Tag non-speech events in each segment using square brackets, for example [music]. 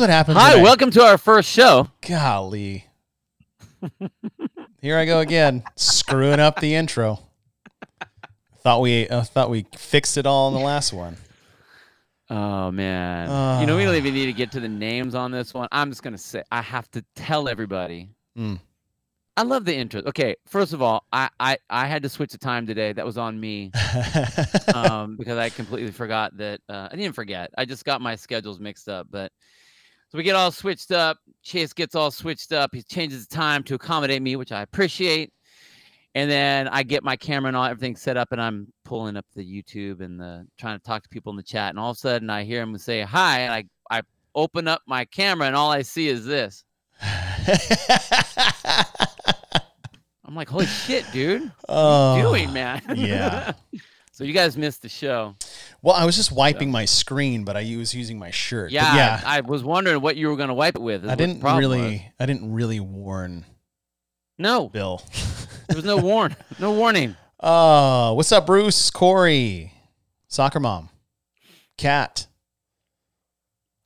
what happens. Hi, I- welcome to our first show. Golly. Here I go again, screwing up the intro. Thought we uh, thought we fixed it all in the last one. Oh man, you know we Ah. don't even need to get to the names on this one. I'm just gonna say I have to tell everybody. Mm. I love the intro. Okay, first of all, I I, I had to switch the time today. That was on me [laughs] um, because I completely forgot that. Uh, I didn't forget. I just got my schedules mixed up. But so we get all switched up. Chase gets all switched up. He changes the time to accommodate me, which I appreciate. And then I get my camera and all everything set up, and I'm pulling up the YouTube and the trying to talk to people in the chat. And all of a sudden, I hear him say hi, and I I open up my camera, and all I see is this. [laughs] I'm like, holy shit, dude! What oh, are you oh, doing, man? yeah. [laughs] so you guys missed the show. Well, I was just wiping my screen, but I was using my shirt. Yeah, yeah. I, I was wondering what you were gonna wipe it with. I didn't really, was. I didn't really warn No, Bill. there was no warn, no warning. Oh, [laughs] what's up, Bruce, Corey, soccer mom, cat,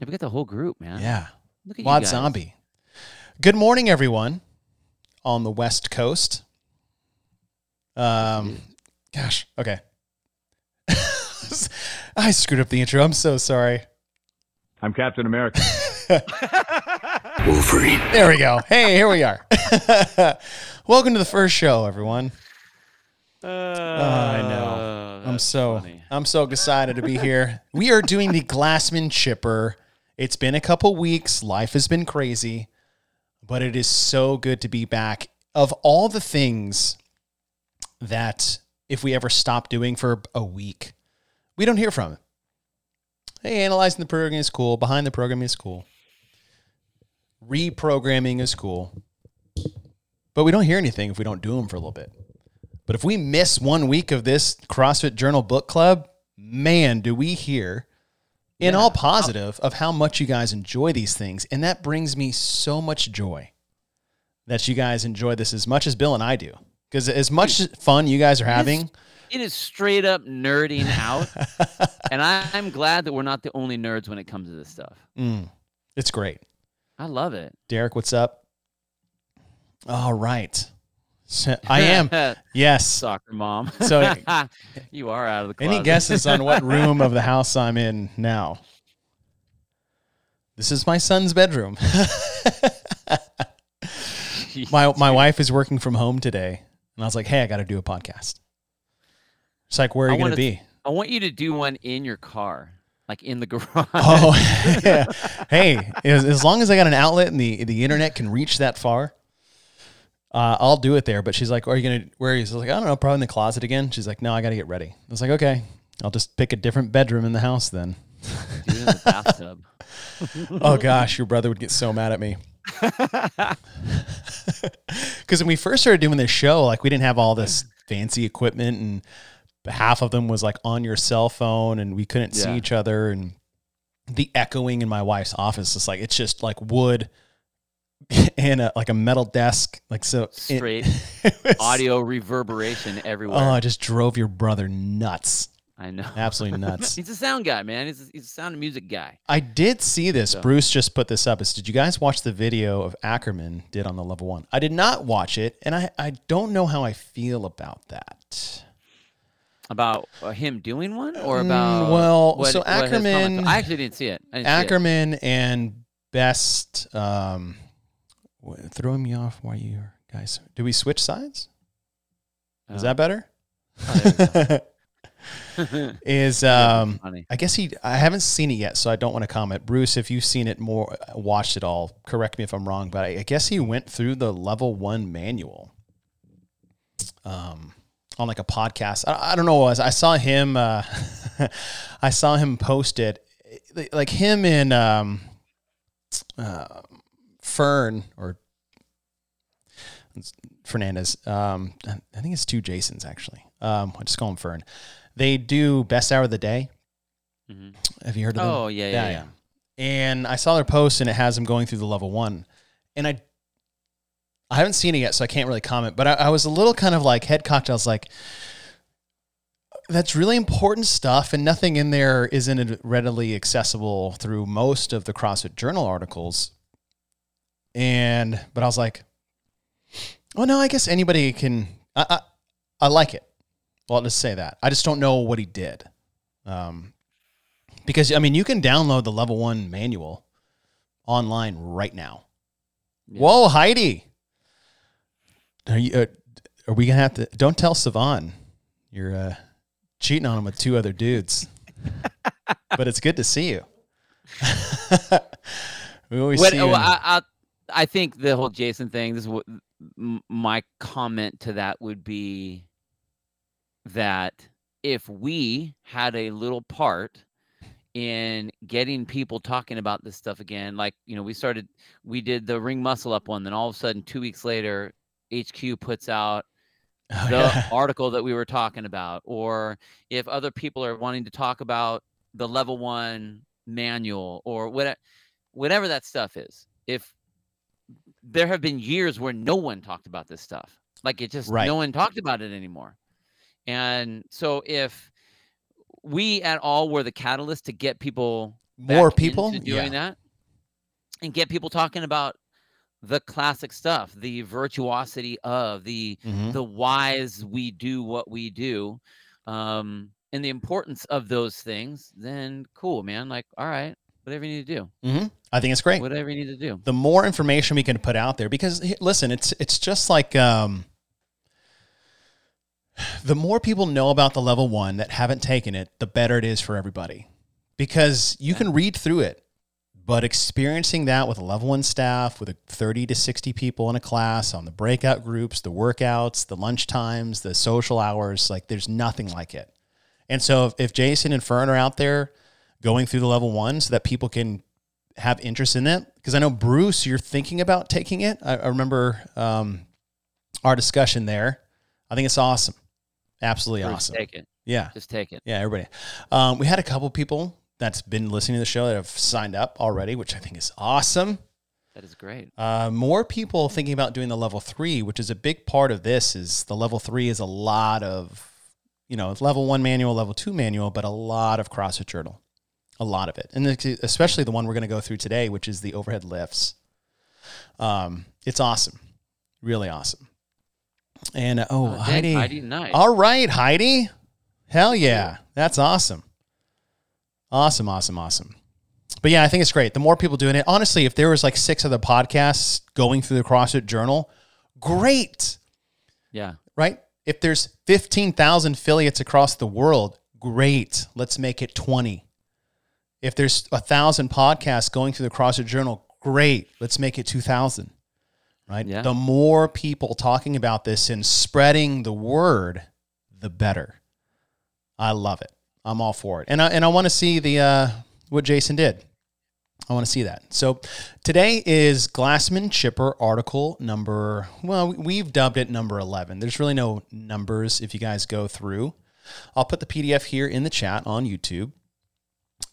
Yeah, we got the whole group, man. yeah, Look at you Wad guys. Zombie. Good morning, everyone, on the West Coast. Um, gosh, okay. [laughs] I screwed up the intro. I'm so sorry. I'm Captain America. [laughs] Wolverine. There we go. Hey, here we are. [laughs] Welcome to the first show, everyone. Uh, I know. I'm so funny. I'm so excited to be here. We are doing the Glassman Chipper. It's been a couple weeks. Life has been crazy, but it is so good to be back. Of all the things that if we ever stop doing for a week, we don't hear from it. Hey, analyzing the program is cool. Behind the program is cool. Reprogramming is cool. But we don't hear anything if we don't do them for a little bit. But if we miss one week of this CrossFit Journal Book Club, man, do we hear in all positive of how much you guys enjoy these things. And that brings me so much joy that you guys enjoy this as much as Bill and I do. Because as much fun you guys are having, It is straight up nerding out, [laughs] and I, I'm glad that we're not the only nerds when it comes to this stuff. mm, it's great. I love it. Derek, what's up? All right. So- I am. [laughs] Yes. soccer mom. So- [laughs] you are out of the closet. Any guesses on what room of the house I'm in now? This is my son's bedroom. my my wife is working from home today, and I was like, "Hey, I got to do a podcast." It's like, "Where are you going to be?" I want you to do one in your car, like in the [laughs] garage. Oh, [laughs] yeah. hey, as, as long as I got an outlet and the the internet can reach that far, uh, I'll do it there. But she's like, "Are you gonna? Where are you?" So I was like, "I don't know, probably in the closet again." She's like, "No, I got to get ready." I was like, "Okay, I'll just pick a different bedroom in the house then." In the bathtub. [laughs] oh gosh, your brother would get so mad at me. Because when we first started doing this show, like we didn't have all this [clears throat] fancy equipment, and half of them was like on your cell phone, and we couldn't see each other, and the echoing in my wife's office is like it's just like wood [laughs] and a, like a metal desk, like so. Straight [laughs] it was- audio reverberation everywhere. Oh, it just drove your brother nuts, I know. absolutely [laughs] nuts. He's a sound guy, man. He's a, he's a sound and music guy. I did see this. So- Bruce just put this up. Is did you guys watch the video of Ackerman did on the level one? I did not watch it, and I, I don't know how I feel about that. About uh, him doing one, or Mm, about well, what- so what Ackerman- I actually didn't see it. Didn't see it. Ackerman and Best um, throwing me off. Why you guys? Do we switch sides? Is Oh. that better? Oh, [laughs] Is [laughs] um. I guess he. I haven't seen it yet, so I don't want to comment. Bruce, if you've seen it more, watched it all, correct me if I'm wrong, but I, I guess he went through the level one manual, um, on like a podcast. I, I don't know what it was. I saw him. Uh, [laughs] I saw him post it, like him and um, uh, Fern or Fernandez. Um, I think it's two Jasons actually. Um, I just call him Fern. They do best hour of the day. Mhm. Have you heard of them? Oh yeah, yeah, yeah. And I saw their post and it has them going through the level one. And I I haven't seen it yet, so I can't really comment. But I, I was a little kind of like head cocked. I was like, that's really important stuff, and nothing in there isn't readily accessible through most of the CrossFit Journal articles. And but I was like, oh no, I guess anybody can. I I, I like it. Well, let's say that. I just don't know what he did. Um, because I mean, you can download the level one manual online right now. Yeah. Whoa, Heidi. Are you? Uh, are we gonna have to? Don't tell Savan. You're uh, cheating on him with two other dudes. [laughs] but it's good to see you. [laughs] we always What, see oh, you. in- I, I, I think the whole Jason thing. This is what my comment to that would be that if we had a little part in getting people talking about this stuff again, like you know, we started, we did the ring muscle up one, then all of a sudden, two weeks later, HQ puts out Oh, the yeah. [laughs] article that we were talking about, or if other people are wanting to talk about the level one manual or what, whatever that stuff is. If there have been years where no one talked about this stuff, like it just Right. no one talked about it anymore. And so if we at all were the catalyst to get people More people. doing yeah. that and get people talking about the classic stuff, the virtuosity of the Mhm. the whys we do what we do, um, and the importance of those things, then cool, man. Like, all right, whatever you need to do, Mhm. I think it's great. whatever you need to do. the more information we can put out there because listen it's it's just like um [sighs] the more people know about the level 1 that haven't taken it the better it is for everybody because you can read through it but experiencing that with a level 1 staff with a 30 to 60 people in a class on the breakout groups the workouts the lunch times the social hours like there's nothing like it and so if, if Jason and Fern are out there going through the level 1 so that people can have interest in it because I know Bruce, you're thinking about taking it. I, I remember um, our discussion there. I think it's awesome, absolutely Bruce, awesome. Take it. Yeah, Just take it. yeah, everybody. Um, we had a couple people that's been listening to the show that have signed up already, which I think is awesome. That is great. Uh, more people thinking about doing the level three, which is a big part of this. Is the level three is a lot of, you know, level one manual, level two manual, but a lot of CrossFit Journal, a lot of it, and especially the one we're going to go through today, which is the overhead lifts. Um, it's awesome, really awesome. And uh, oh, Uh, Heidi, Heidi, nice. all right, Heidi, hell yeah, that's awesome, awesome, awesome, awesome. But yeah, I think it's great. The more people doing it, honestly, if there was like six other podcasts going through the CrossFit Journal, great, Yeah. right? If there's 15,000 affiliates across the world, great. Let's make it 20. If there's a thousand podcasts going through the CrossFit Journal, great. Let's make it 2,000, right? Yeah. The more people talking about this and spreading the word, the better. I love it. I'm all for it. And I, and I want to see the, uh, what Jason did. I want to see that. So today is Glassman Chipper article number, well, we've dubbed it number 11. There's really no numbers if you guys go through. I'll put the PDF here in the chat on YouTube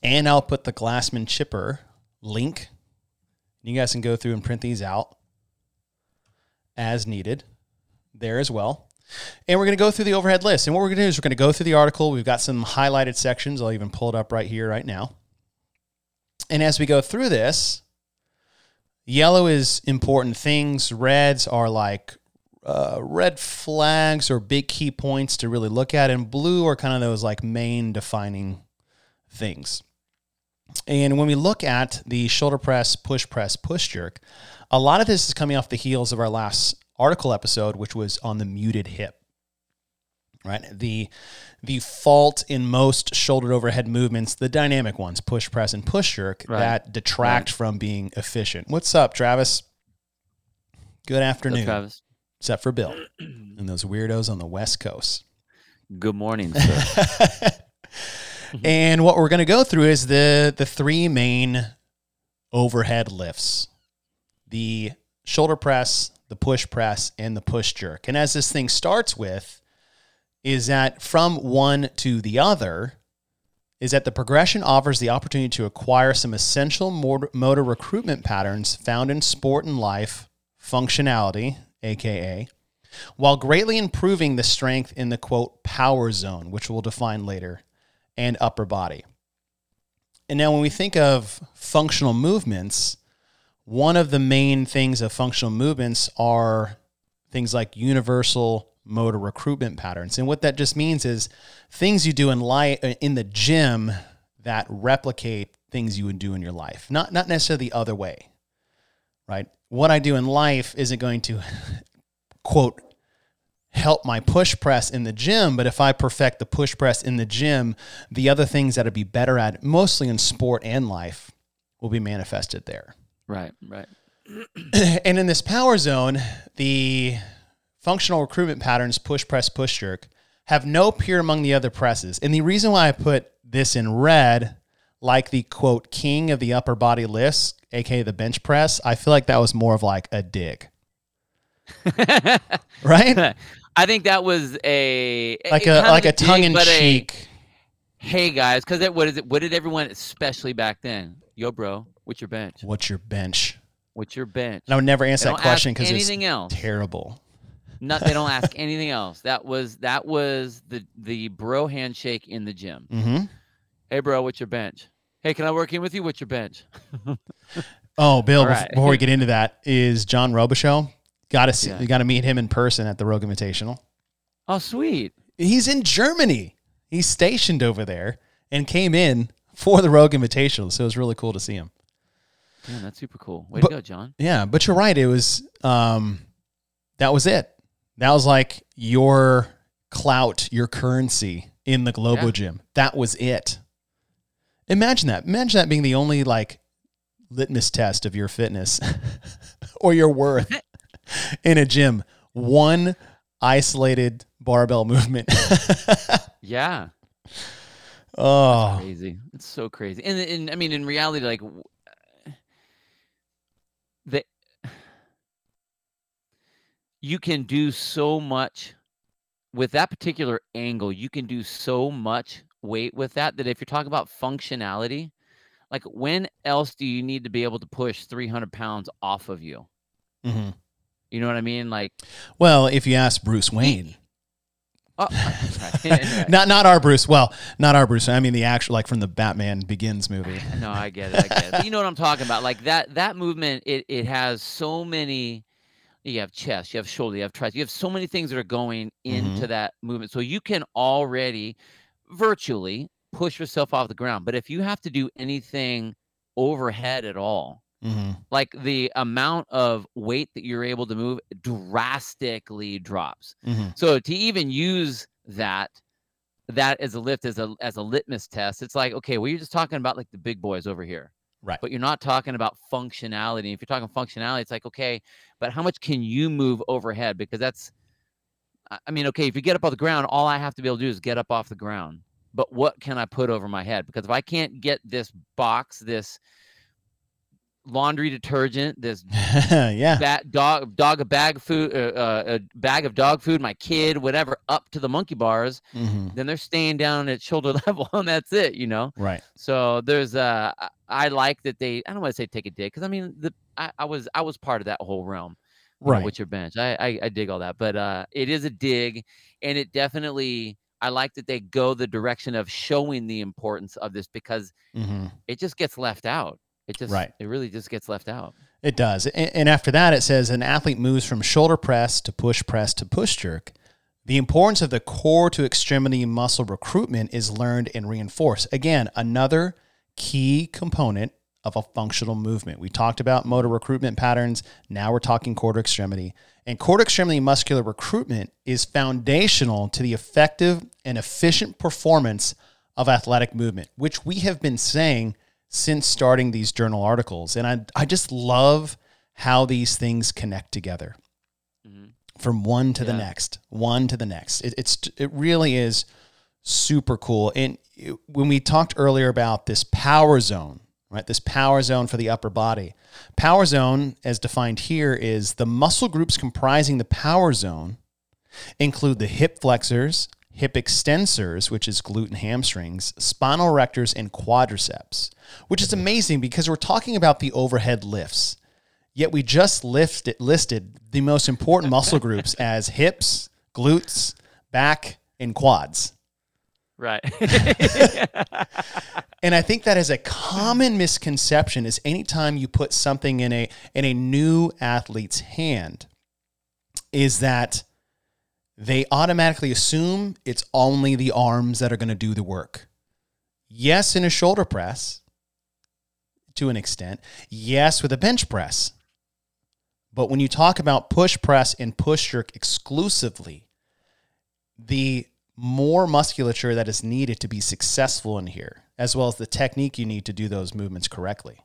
and I'll put the Glassman Chipper link. You guys can go through and print these out as needed there as well. And we're going to go through the overhead list. And what we're going to do is we're going to go through the article. We've got some highlighted sections. I'll even pull it up right here, right now. And as we go through this, yellow is important things. Reds are like uh, red flags or big key points to really look at. And blue are kind of those like main defining things. And when we look at the shoulder press, push press, push jerk, a lot of this is coming off the heels of our last article episode, which was on the muted hip. Right? The the fault in most shoulder overhead movements, the dynamic ones, push press and push jerk, Right. that detract from being efficient. What's up, Travis? Good afternoon. Travis. Except for Bill [clears throat] and those weirdos on the West Coast. Good morning, sir. [laughs] [laughs] and what we're going to go through is the the three main overhead lifts the shoulder press the push press and the push jerk and as this thing starts with is that from one to the other is that the progression offers the opportunity to acquire some essential motor, recruitment patterns found in sport and life functionality aka while greatly improving the strength in the quote power zone, which we'll define later, and upper body. And now, when we think of functional movements, one of the main things of functional movements are things like universal motor recruitment patterns. And what that just means is things you do in life uh, in the gym that replicate things you would do in your life. Not not necessarily the other way. Right? What I do in life isn't going to [laughs] quote help my push press in the gym, but if I perfect the push press in the gym, the other things that I'd be better at, mostly in sport and life, will be manifested there. Right, right. [clears throat] and in this power zone, the functional recruitment patterns, push, press, push, jerk, have no peer among the other presses. And the reason why I put this in red, like the quote, king of the upper body lifts, aka the bench press, I feel like that was more of like a dig. [laughs] right? [laughs] I think that was a like a like a tongue in cheek. Hey guys, because what is it? What did everyone, especially back then? Yo, bro, what's your bench? What's your bench? What's your bench? And I would never answer that question because anything else terrible. Not they don't ask anything else. That was that was the the bro handshake in the gym. Mm-hmm. Hey, bro, what's your bench? Hey, can I work in with you? What's your bench? [laughs] oh, Bill. Right. Before we get into that, is John Robichaux Got to see, yeah. you got to meet him in person at the Rogue Invitational. Oh, sweet. He's in Germany. He's stationed over there and came in for the Rogue Invitational. So it was really cool to see him. Yeah, that's super cool. Way but, to go, John. Yeah, but you're right. It was um, that was it. That was like your clout, your currency in the Globo yeah. Gym. That was it. Imagine that. Imagine that being the only like litmus test of your fitness [laughs] or your worth. [laughs] in a gym. One isolated barbell movement. [laughs] yeah. Oh, That's crazy! It's so crazy, and, and I mean, in reality, like you can do so much with that particular angle. You can do so much weight with that that if you're talking about functionality, like when else do you need to be able to push 300 pounds off of you? Mm-hmm. You know what I mean? Like, well, if you ask Bruce Wayne. Oh, [laughs] [laughs] not not our Bruce. Well, not our Bruce. I mean the actual like from the Batman Begins movie. [laughs] no, I get it. I get it. You know what I'm talking about? Like that that movement. It it has so many. You have chest, you have shoulder, you have triceps, you have so many things that are going into mm-hmm. that movement. So you can already virtually push yourself off the ground. But if you have to do anything overhead at all, Mm-hmm. Like the amount of weight that you're able to move drastically drops. Mm-hmm. So to even use that that as a lift as a as a litmus test, it's like okay, well you're just talking about like the big boys over here. Right. But you're not talking about functionality. If you're talking functionality, it's like, okay, but how much can you move overhead? Because that's, I mean, okay, if you get up off the ground, all I have to be able to do is get up off the ground. But what can I put over my head? Because if I can't get this box, this laundry detergent, this [laughs] yeah, bat, dog dog a bag of food, uh, uh, a bag of dog food, my kid, whatever, up to the monkey bars, mm-hmm. then they're staying down at shoulder [laughs] level, and that's it, you know. Right. So there's uh, I like that they. I don't want to say take a dig because I mean the I, I was I was part of that whole realm. Right. Know, with your bench, I, I I dig all that, but uh, it is a dig, and it definitely. I like that they go the direction of showing the importance of this because mm-hmm. it just gets left out. It just right. It really just gets left out. It does. And after that, it says an athlete moves from shoulder press to push press to push jerk. The importance of the core to extremity muscle recruitment is learned and reinforced. Again, another key component of a functional movement. We talked about motor recruitment patterns. Now we're talking core to extremity. And core to extremity muscular recruitment is foundational to the effective and efficient performance of athletic movement, which we have been saying since starting these journal articles. And I, I just love how these things connect together mm-hmm. from one to yeah. the next, one to the next. It, it's, it really is super cool. And it, when we talked earlier about this power zone, right? This power zone for the upper body. Power zone, as defined here, is the muscle groups comprising the power zone include the hip flexors, hip extensors, which is glute and hamstrings, spinal erectors, and quadriceps, which is amazing because we're talking about the overhead lifts. Yet we just listed listed the most important muscle [laughs] groups as hips, glutes, back, and quads. Right. [laughs] And I think that is a common misconception is anytime you put something in a in a new athlete's hand is that they automatically assume it's only the arms that are going to do the work. Yes, in a shoulder press to an extent. Yes, with a bench press. But when you talk about push press and push jerk exclusively, the more musculature that is needed to be successful in here, as well as the technique you need to do those movements correctly.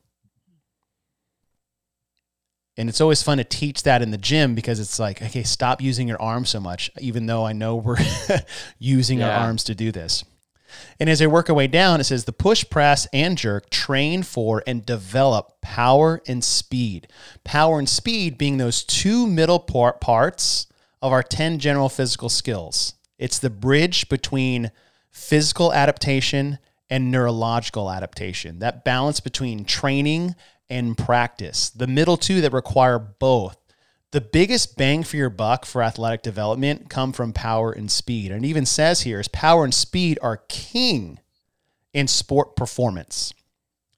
And it's always fun to teach that in the gym because it's like, okay, stop using your arms so much, even though I know we're [laughs] using our arms to do this. And as I work our way down, it says the push, press, and jerk train for and develop power and speed. Power and speed being those two middle part parts of our 10 general physical skills. It's the bridge between physical adaptation and neurological adaptation, that balance between training and practice, the middle two that require both. The biggest bang for your buck for athletic development come from power and speed. And it even says here is power and speed are king in sport performance.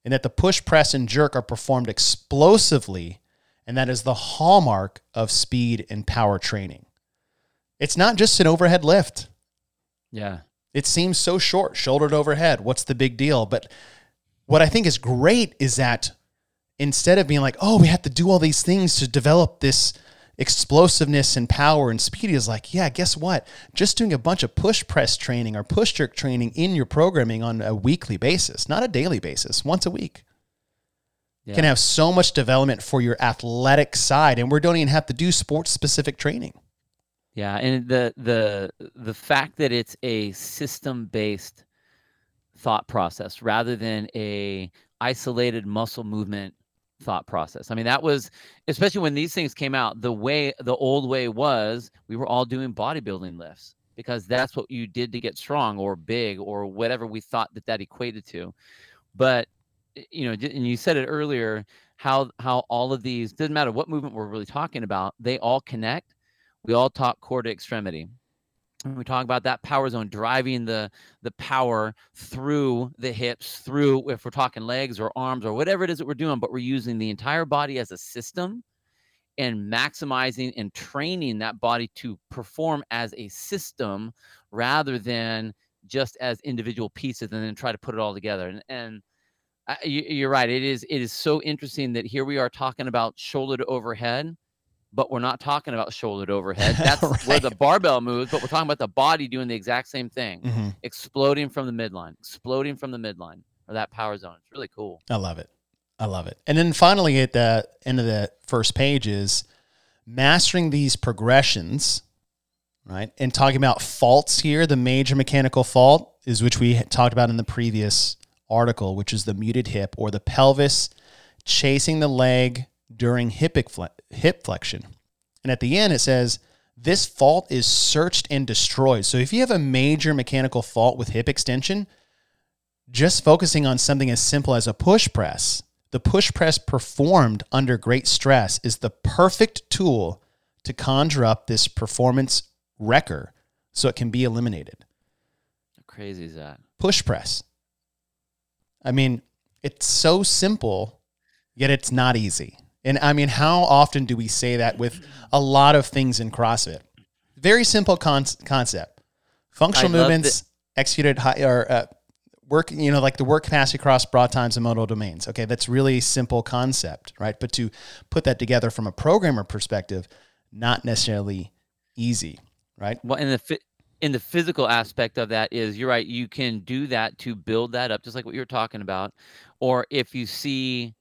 And that the push, press, and jerk are performed explosively, and that is the hallmark of speed and power training. It's not just an overhead lift. yeah. It seems so short, shouldered overhead. What's the big deal? But what I think is great is that instead of being like, oh, we have to do all these things to develop this explosiveness and power and speed, is like, yeah, guess what? Just doing a bunch of push press training or push jerk training in your programming on a weekly basis, not a daily basis, once a week, yeah. can have so much development for your athletic side. And we don't even have to do sports specific training. Yeah, and the the the fact that it's a system based thought process rather than a isolated muscle movement thought process. I mean, that was especially when these things came out. The way the old way was, we were all doing bodybuilding lifts because that's what you did to get strong or big or whatever we thought that that equated to. But you know, and you said it earlier how how all of these doesn't matter what movement we're really talking about, they all connect we all talk core to extremity we talk about that power zone driving the the power through the hips through if we're talking legs or arms or whatever it is that we're doing but we're using the entire body as a system and maximizing and training that body to perform as a system rather than just as individual pieces and then try to put it all together. And, and I, you, you're right it is it is so interesting that here we are talking about shoulder to overhead but we're not talking about shoulder to overhead. [laughs] That's where the barbell moves, but we're talking about the body doing the exact same thing, Mhm. exploding from the midline, exploding from the midline or that power zone. It's really cool. I love it. I love it. And then finally, at the end of the first page is mastering these progressions, right? And talking about faults here. The major mechanical fault is which we talked about in the previous article, which is the muted hip or the pelvis chasing the leg during hip, fle- hip flexion. And at the end, it says, this fault is searched and destroyed. So if you have a major mechanical fault with hip extension, just focusing on something as simple as a push press, the push press performed under great stress is the perfect tool to conjure up this performance wrecker so it can be eliminated. How crazy is that? Push press. I mean, it's so simple, yet it's not easy. And I mean, how often do we say that with a lot of things in CrossFit? Very simple con- concept. Functional I movements executed high or uh, work, you know, like the work capacity across broad times and modal domains. Okay, that's really simple concept, right? But to put that together from a programmer perspective, not necessarily easy, right? Well, in the fi- in the physical aspect of that is you're right. You can do that to build that up, just like what you were talking about. Or if you see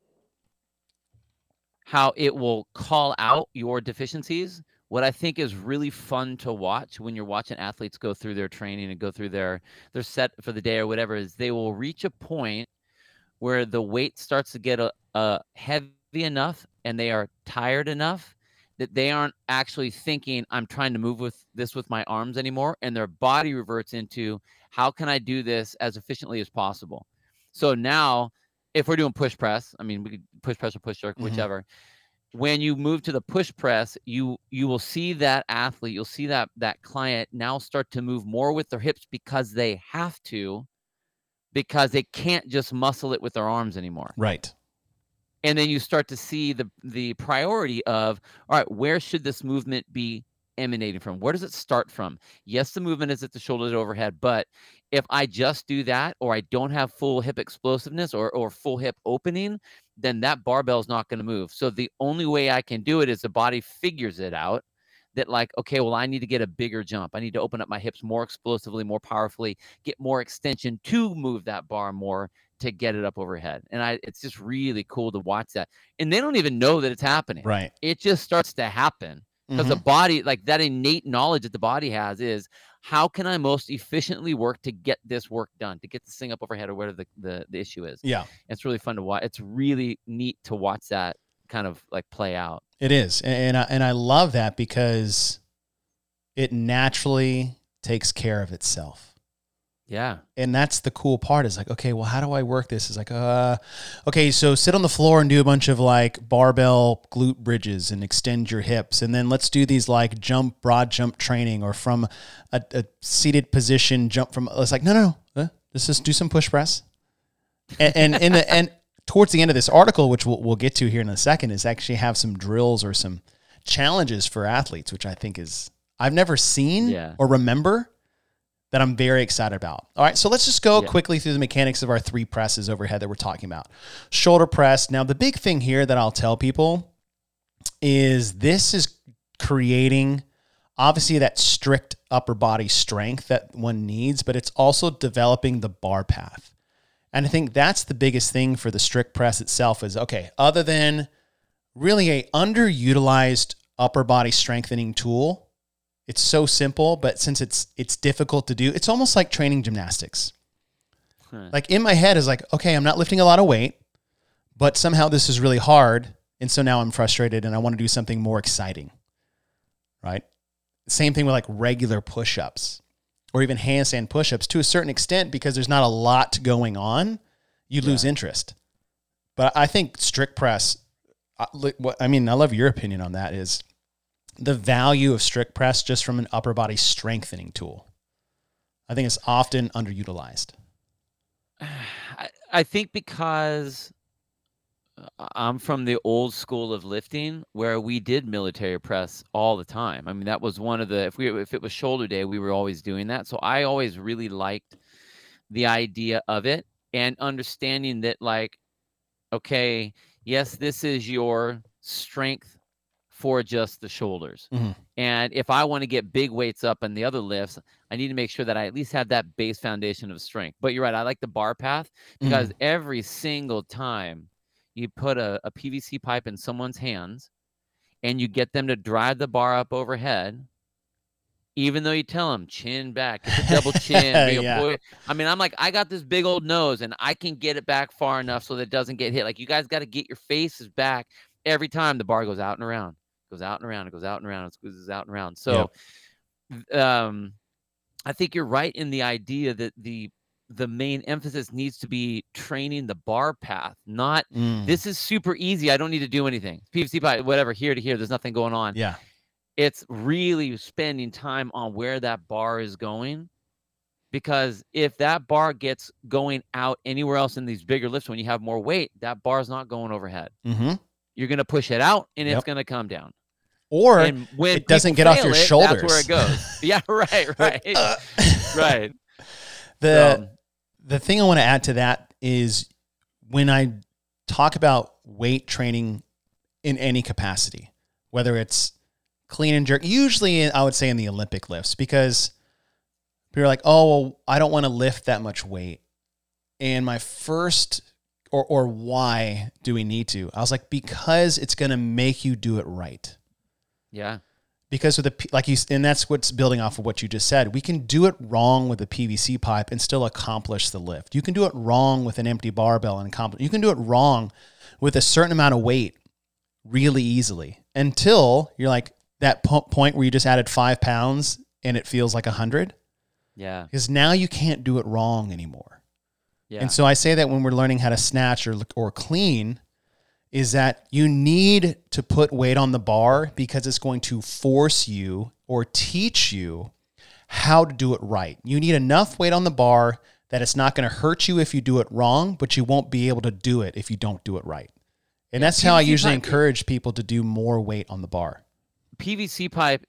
how it will call out your deficiencies, what I think is really fun to watch when you're watching athletes go through their training and go through their their set for the day or whatever is they will reach a point where the weight starts to get a, a heavy enough and they are tired enough that they aren't actually thinking I'm trying to move with this with my arms anymore and their body reverts into how can I do this as efficiently as possible. So now if we're doing push press, I mean we could push press or push jerk, Mhm. whichever. when you move to the push press, you you will see that athlete, you'll see that that client now start to move more with their hips because they have to, because they can't just muscle it with their arms anymore. Right. And then you start to see the the priority of all right, where should this movement be emanating from? Where does it start from? Yes, the movement is at the shoulders overhead, but if I just do that or I don't have full hip explosiveness or, or full hip opening, then that barbell is not going to move. So the only way I can do it is the body figures it out that like okay well i need to get a bigger jump. I need to open up my hips more explosively more powerfully get more extension to move that bar more to get it up overhead. And i it's just really cool to watch that. And they don't even know that it's happening. Right. it just starts to happen because Mhm. the body like that innate knowledge that the body has is how can i most efficiently work to get this work done to get this thing up overhead or whatever the, the, the issue is Yeah. it's really fun to watch it's really neat to watch that kind of like play out It is, and and I, and I love that because it naturally takes care of itself. Yeah And that's the cool part is like, okay, well, how do I work this? Is like, uh, okay, so sit on the floor and do a bunch of like barbell glute bridges and extend your hips. And then let's do these like jump, broad jump training or from a, a seated position, jump from, it's like, no, no, no, uh, let's just do some push press. And, and in the, and towards the end of this article, which we'll, we'll get to here in a second, is actually have some drills or some challenges for athletes, which I think is, I've never seen Yeah. or remember that I'm very excited about. All right, so let's just go Yeah. quickly through the mechanics of our three presses overhead that we're talking about. Shoulder press. Now, the big thing here that I'll tell people is this is creating obviously that strict upper body strength that one needs, but it's also developing the bar path. And I think that's the biggest thing for the strict press itself is okay, other than really a underutilized upper body strengthening tool, it's so simple, but since it's it's difficult to do, it's almost like training gymnastics. Huh. Like in my head is like, okay, I'm not lifting a lot of weight, but somehow this is really hard, and so now I'm frustrated and I want to do something more exciting. Right? Same thing with like regular push-ups or even handstand push-ups to a certain extent because there's not a lot going on, you lose interest. But I think strict press uh, I, what I mean, I love your opinion on that is the value of strict press just from an upper body strengthening tool. I think it's often underutilized. [sighs] I, I think because uh, I'm from the old school of lifting where we did military press all the time. I mean, that was one of the if we if it was shoulder day, we were always doing that. So I always really liked the idea of it and understanding that like okay, yes, this is your strength for just the shoulders. Mhm. And if I want to get big weights up in the other lifts, I need to make sure that I at least have that base foundation of strength. But you're right, I like the bar path because every single time you put a, a PVC pipe in someone's hands and you get them to drive the bar up overhead, even though you tell them chin back, get the double chin. [laughs] Yeah. boy- I mean, I'm like, I got this big old nose and I can get it back far enough so that it doesn't get hit. Like, you guys got to get your faces back every time the bar goes out and around, goes out and around, it goes out and around, it goes out and around. So, um, I think you're right in the idea that the the main emphasis needs to be training the bar path, not Mm. this is super easy. I don't need to do anything. PVC pipe, whatever, here to here, there's nothing going on. yeah. It's really spending time on where that bar is going. Because if that bar gets going out anywhere else in these bigger lifts when you have more weight, that bar is not going overhead. hmm You're going to push it out and Yep. it's going to come down. Or and when it doesn't get off your it, That's where it goes. [laughs] yeah, right, right, uh, [laughs] right. [laughs] the So, the thing I want to add to that is when I talk about weight training in any capacity, whether it's clean and jerk, usually I would say in the Olympic lifts because people are like, oh, well, I don't want to lift that much weight. And my first, or, or why do we need to? I was like, because it's going to make you do it right yeah. because with the like you and that's what's building off of what you just said we can do it wrong with a pvc pipe and still accomplish the lift you can do it wrong with an empty barbell and accomplish you can do it wrong with a certain amount of weight really easily until you're like that po- point where you just added five pounds and it feels like a hundred Yeah. because now you can't do it wrong anymore Yeah. and so I say that when we're learning how to snatch or or clean, is that you need to put weight on the bar because it's going to force you or teach you how to do it right. You need enough weight on the bar that it's not going to hurt you if you do it wrong, but you won't be able to do it if you don't do it right. And that's how I usually pipe- encourage people to do more weight on the bar. PVC pipe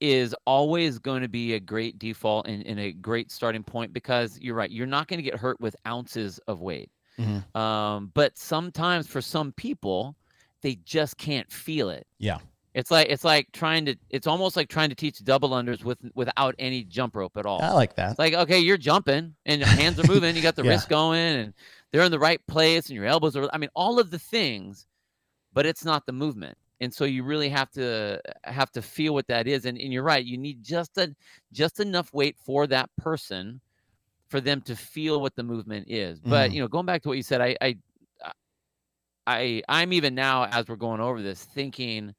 is always going to be a great default and, and a great starting point because you're right. You're not going to get hurt with ounces of weight. Mhm. Um, but sometimes for some people, they just can't feel it. Yeah. It's like it's like trying to. It's almost like trying to teach double unders with without any jump rope at all. I like that. It's like, okay, you're jumping and your hands are moving, you got [laughs] the Yeah. wrist going and they're in the right place and your elbows are I mean, all of the things, but it's not the movement. And so you really have to have to feel what that is. And, and you're right, you need just a just enough weight for that person for them to feel what the movement is. But Mhm. you know, going back to what you said, I I I I'm even now as we're going over this thinking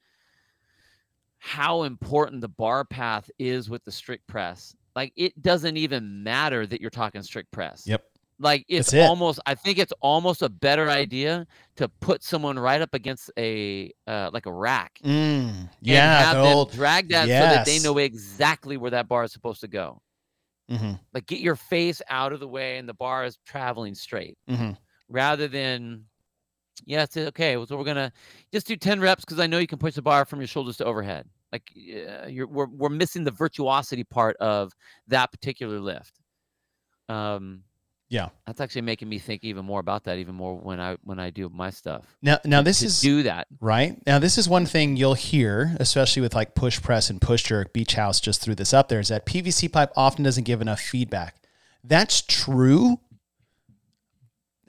how important the bar path is with the strict press. Like it doesn't even matter that you're talking strict press. Yep. Like it's it. almost I think it's almost a better idea to put someone right up against a uh, like a rack. Mm, and yeah, have the them old. drag that so that they know exactly where that bar is supposed to go. Mhm, Like get your face out of the way and the bar is traveling straight mhm. rather than yeah, it's okay. So we're gonna just do ten reps because I know you can push the bar from your shoulders to overhead. Like yeah, you're we're we're missing the virtuosity part of that particular lift. Um, Yeah. that's actually making me think even more about that, even more when I when I do my stuff. Now, now this to is do that. right now. This is one thing you'll hear, especially with like push press and push jerk. Beach House just threw this up there. Is that PVC pipe often doesn't give enough feedback. That's true.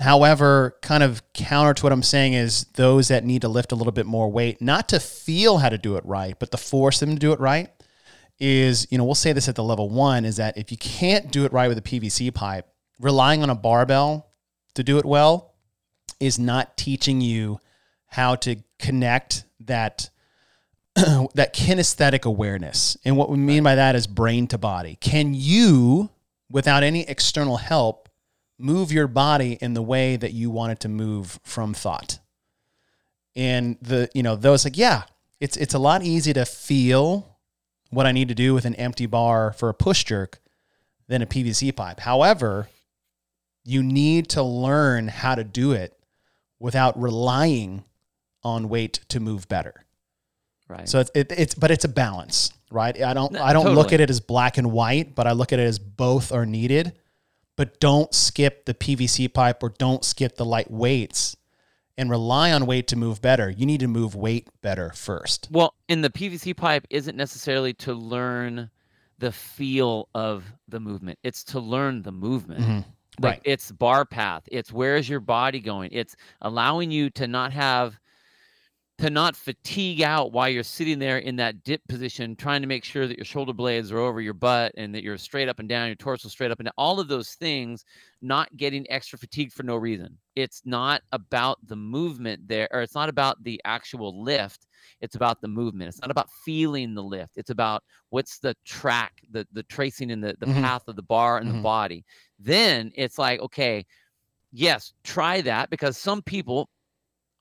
However, kind of counter to what I'm saying is those that need to lift a little bit more weight, not to feel how to do it right, but to force them to do it right, is, you know, we'll say this at the level one is that if you can't do it right with a PVC pipe, relying on a barbell to do it well is not teaching you how to connect that [clears throat] that kinesthetic awareness. And what we mean by that is brain to body. Can you, without any external help, move your body in the way that you want it to move from thought? And the, you know, those like, yeah, it's it's a lot easier to feel what I need to do with an empty bar for a push jerk than a PVC pipe. However, you need to learn how to do it without relying on weight to move better. Right. So it's it, it's but it's a balance, right? I don't No, I don't look at it as black and white, but I look at it as both are needed. But don't skip the PVC pipe or don't skip the light weights and rely on weight to move better. You need to move weight better first. Well, and the PVC pipe isn't necessarily to learn the feel of the movement. It's to learn the movement. Mhm. Like Right. it's bar path. It's where is your body going? It's allowing you to not have to not fatigue out while you're sitting there in that dip position, trying to make sure that your shoulder blades are over your butt and that you're straight up and down, your torso straight up and down. All of those things, not getting extra fatigued for no reason. It's not about the movement there, or it's not about the actual lift. It's about the movement. It's not about feeling the lift. It's about what's the track, the the tracing in the the Mhm. path of the bar and Mhm. the body. Then it's like, okay, yes, try that because some people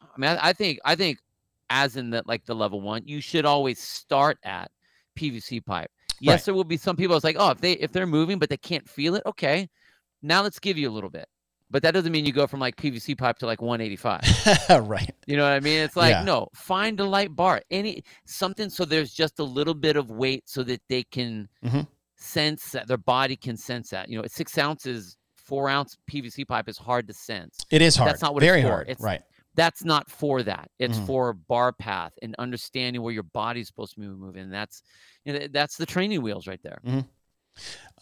I mean, I, I think I think as in the like the level one, you should always start at PVC pipe. Yes, Right. there will be some people. It's like, oh, if they if they're moving but they can't feel it, okay. Now let's give you a little bit, but that doesn't mean you go from like PVC pipe to like 185. [laughs] right. You know what I mean? It's like Yeah. no, find a light bar, any something so there's just a little bit of weight so that they can Mhm. sense that their body can sense that. You know, six ounces, four ounce PVC pipe is hard to sense It is hard. That's not what it's Very for. hard. It's- right. that's not for that. It's Mhm. for bar path and understanding where your body's supposed to be moving. And that's you know, that's the training wheels right there.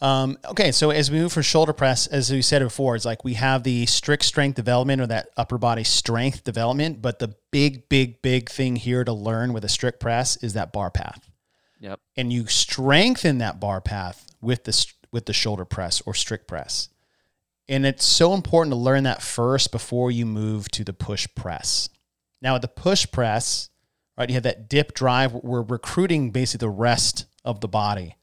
Um, okay, so as we move from shoulder press, as we said before, it's like we have the strict strength development or that upper body strength development, but the big, big, big thing here to learn with a strict press is that bar path. Yep. And you strengthen that bar path with the with the shoulder press or strict press. And it's so important to learn that first before you move to the push press. Now, with the push press, right, you have that dip drive. We're recruiting basically the rest of the body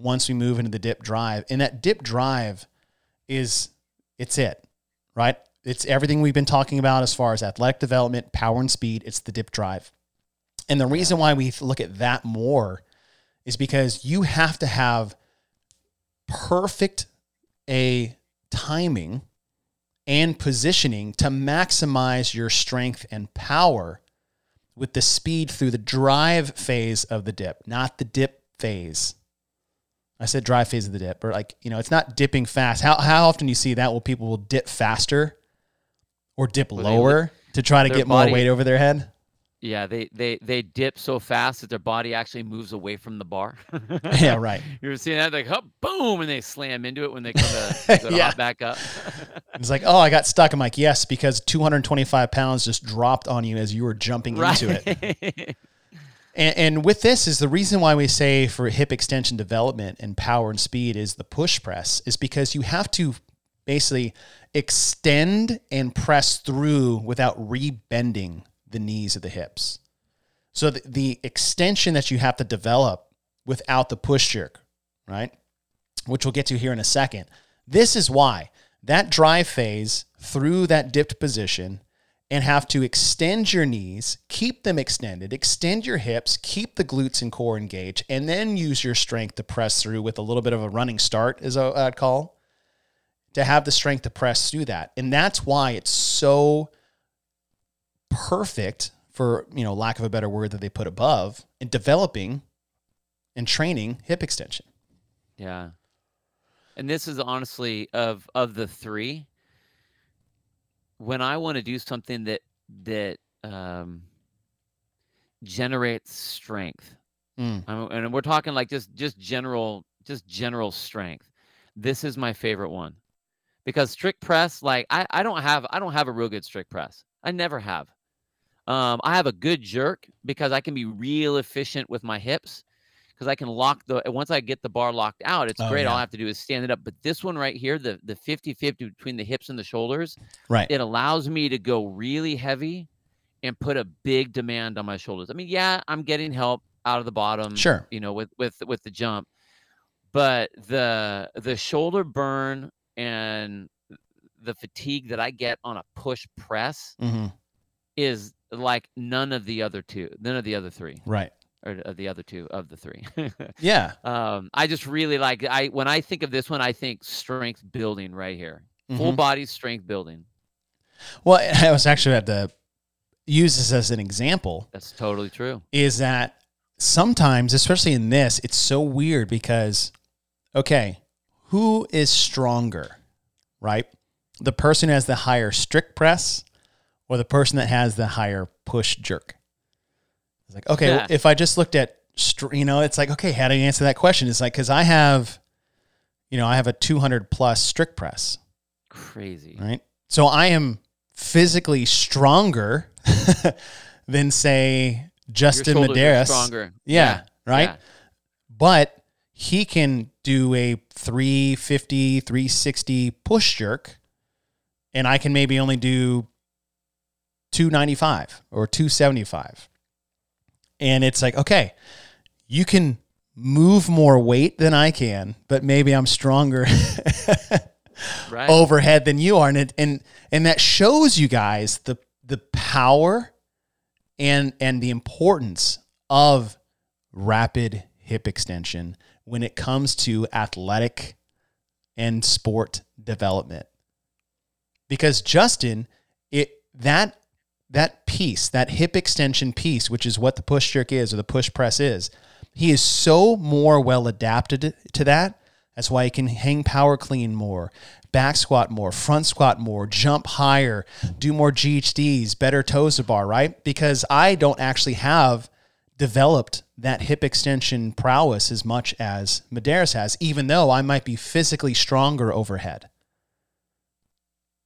once we move into the dip drive. And that dip drive is it's it, right? It's everything we've been talking about as far as athletic development, power and speed. It's the dip drive. And the reason why we look at that more is because you have to have perfect a timing and positioning to maximize your strength and power with the speed through the drive phase of the dip, not the dip phase. I said dry phase of the dip, or like, you know, it's not dipping fast. How, how often do you see that? Well, people will dip faster or dip Well, they lower to try to get more weight over their head? Yeah, they they they dip so fast that their body actually moves away from the bar. [laughs] yeah, right. [laughs] You ever seen that? Like, huh, boom, and they slam into it when they come to [laughs] to Yeah. hop back up. It's like, oh, I got stuck. I'm like, yes, because 225 pounds just dropped on you as you were jumping into it. And, and with this is the reason why we say for hip extension development and power and speed is the push press is because you have to basically extend and press through without rebending the knees of the hips. So the, the extension that you have to develop without the push jerk, right? Which we'll get to here in a second. This is why that drive phase through that dipped position and have to extend your knees, keep them extended, extend your hips, keep the glutes and core engaged, and then use your strength to press through with a little bit of a running start, as I- I'd call, to have the strength to press through that. And that's why it's so perfect for, you know, lack of a better word that they put above in developing and training hip extension. Yeah. And this is honestly of of the three. When I want to do something that that um, generates strength, Mm. I'm- and we're talking like just just general just general strength. This is my favorite one because strict press, like I I don't have I don't have a real good strict press. I never have. Um, I have a good jerk because I can be real efficient with my hips because I can lock the once I get the bar locked out, it's Oh, great. All. I have to do is stand it up. But this one right here, the the 50-50 between the hips and the shoulders, Right. it allows me to go really heavy and put a big demand on my shoulders. I mean, yeah, I'm getting help out of the bottom, Sure. you know, with with with the jump, but the the shoulder burn and the fatigue that I get on a push press hmm is like none of the other two, none of the other three, Right. Or of the other two of the three. [laughs] Yeah. um, I just really like I when I think of this one, I think strength building right here, full Mhm. body strength building. Well, [laughs] I was actually at the use this as an example. That's totally true. is that sometimes, especially in this, it's so weird because, okay, who is stronger, right? The person who has the higher strict press or the person that has the higher push jerk? It's like, okay, Yeah. if I just looked at, you know, it's like, okay, how do you answer that question? It's like, because I have, you know, I have a 200 plus strict press Crazy. right? So I am physically stronger [laughs] than say Justin Medeiros. stronger. Yeah, right? yeah. But he can do a 350, 360 push jerk and I can maybe only do 295 or 275. And it's like, okay, you can move more weight than I can, but maybe I'm stronger [laughs] Right. overhead than you are, and it, and and that shows you guys the the power and and the importance of rapid hip extension when it comes to athletic and sport development. Because Justin, it that that piece, that hip extension piece, which is what the push jerk is or the push press is, he is so more well adapted to that. That's why he can hang power clean more, back squat more, front squat more, jump higher, do more GHDs, better toes to bar, right? Because I don't actually have developed that hip extension prowess as much as Medeiros has, even though I might be physically stronger overhead.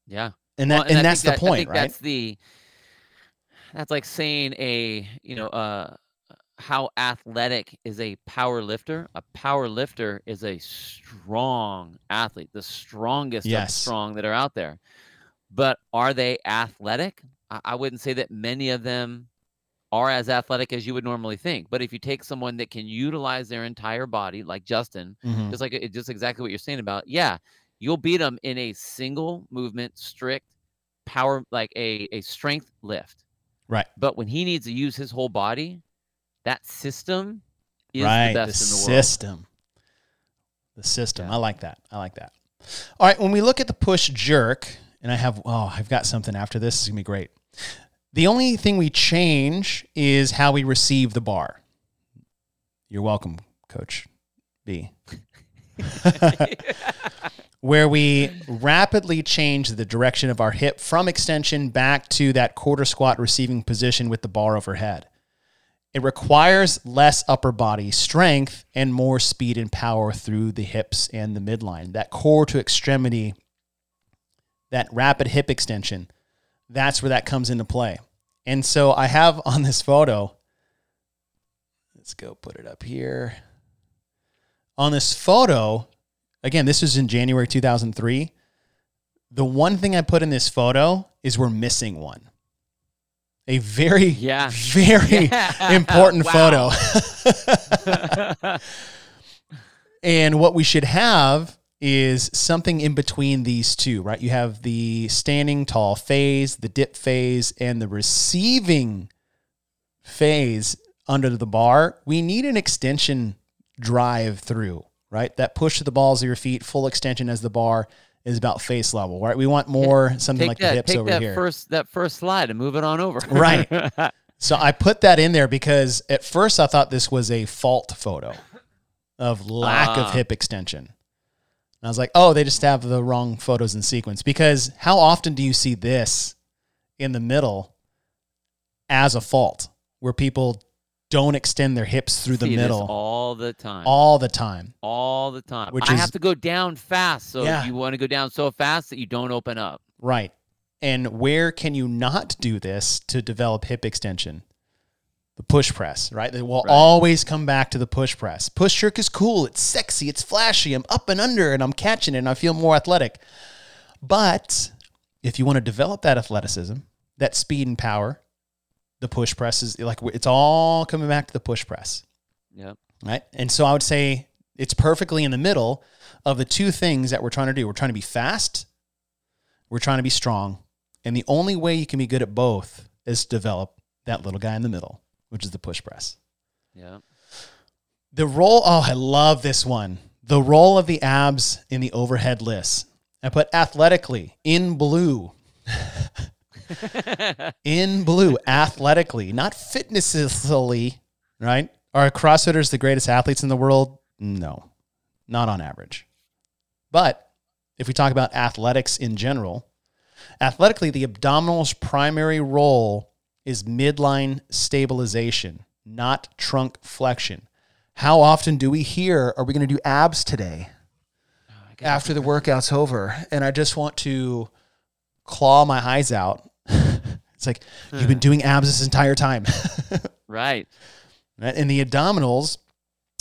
yeah. And that Well, and, I that's the that- I point, think right? That's the that's like saying a you know uh how athletic is a power lifter. A power lifter is a strong athlete, the strongest of strong that are out there. But are they athletic? I, I wouldn't say that many of them are as athletic as you would normally think. But if you take someone that can utilize their entire body, like Justin, Mhm. just like just exactly what you're saying about, yeah, you'll beat them in a single movement, strict power like a a strength lift. Right. But when he needs to use his whole body, that system is right. the best the in the world. system. The system. Yeah. I like that. I like that. All right. When we look at the push jerk, and I have, oh, I've got something after this. This is going to be great. The only thing we change is how we receive the bar. You're welcome, Coach B. [laughs] Where we rapidly change the direction of our hip from extension back to that quarter squat receiving position with the bar overhead. It requires less upper body strength and more speed and power through the hips and the midline. That core to extremity, that rapid hip extension, that's where that comes into play. And so I have on this photo, let's go put it up here. On this photo, again, this was in January 2003. The one thing I put in this photo is we're missing one. A very, [laughs] Yeah. very Yeah. [laughs] important photo. [laughs] and what we should have is something in between these two, right? You have the standing tall phase, the dip phase, and the receiving phase under the bar. We need an extension drive through, right? That push to the balls of your feet, full extension as the bar is about face level, right? We want more something like that, the hips take over that here. first that first slide and move it on over. [laughs] Right. [laughs] So I put that in there because at first I thought this was a fault photo of lack Ah. of hip extension. And I was like, oh, they just have the wrong photos in sequence. Because how often do you see this in the middle as a fault where people don't extend their hips through the See middle all the time. all the time? all the time. Which I is- have to go down fast, so Yeah. you want to go down so fast that you don't open up. Right. And where can you not do this to develop hip extension? The push press, right? They will Right. always come back to the push press. Push jerk is cool. It's sexy. It's flashy. I'm up and under and I'm catching it and I feel more athletic. But if you want to develop that athleticism, that speed and power, the push press is like it's all coming back to the push press Yep. right? And so I would say it's perfectly in the middle of the two things that we're trying to do. We're trying to be fast, we're trying to be strong, and the only way you can be good at both is to develop that little guy in the middle, which is the push press. Yeah. The role, oh, I love this one. The role of the abs in the overhead lifts. I put athletically in blue. [laughs] [laughs] in blue, athletically, not fitnessly, right? Are CrossFitters the greatest athletes in the world? No, not on average. But if we talk about athletics in general, athletically, the abdominal's primary role is midline stabilization, not trunk flexion. How often do we hear, are we going to do abs today ah, guess- after the workout's over? And I just want to claw my eyes out. It's like, you've hmm. been doing abs this entire time. [laughs] right. right? And the abdominals,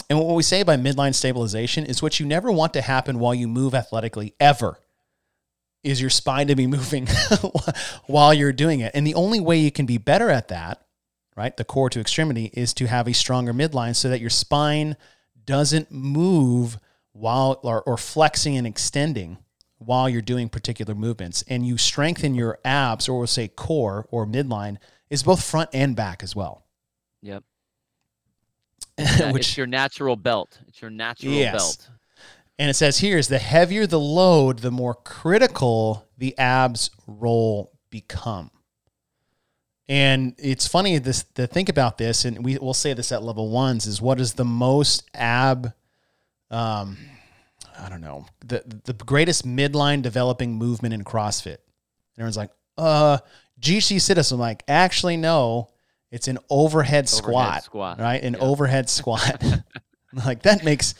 and what we say by midline stabilization is what you never want to happen while you move athletically ever is your spine to be [laughs] moving while you're doing it. And the only way you can be better at that, right, the core to extremity, is to have a stronger midline so that your spine doesn't move while or, or flexing and extending while you're doing particular movements. And you strengthen your abs, or we'll say core or midline, is both front and back as well. Yep. [laughs] Which it's your natural belt. It's your natural Yes. belt. And it says here is the heavier the load, the more critical the abs roll become. And it's funny this to think about this, and we will say this at level ones is what is the most ab, um, I don't know, the the greatest midline developing movement in CrossFit. And everyone's like, uh, GC citizen. I'm like, actually no, it's an overhead, squat, squat, right? An yeah. overhead squat. [laughs] [laughs] Like that makes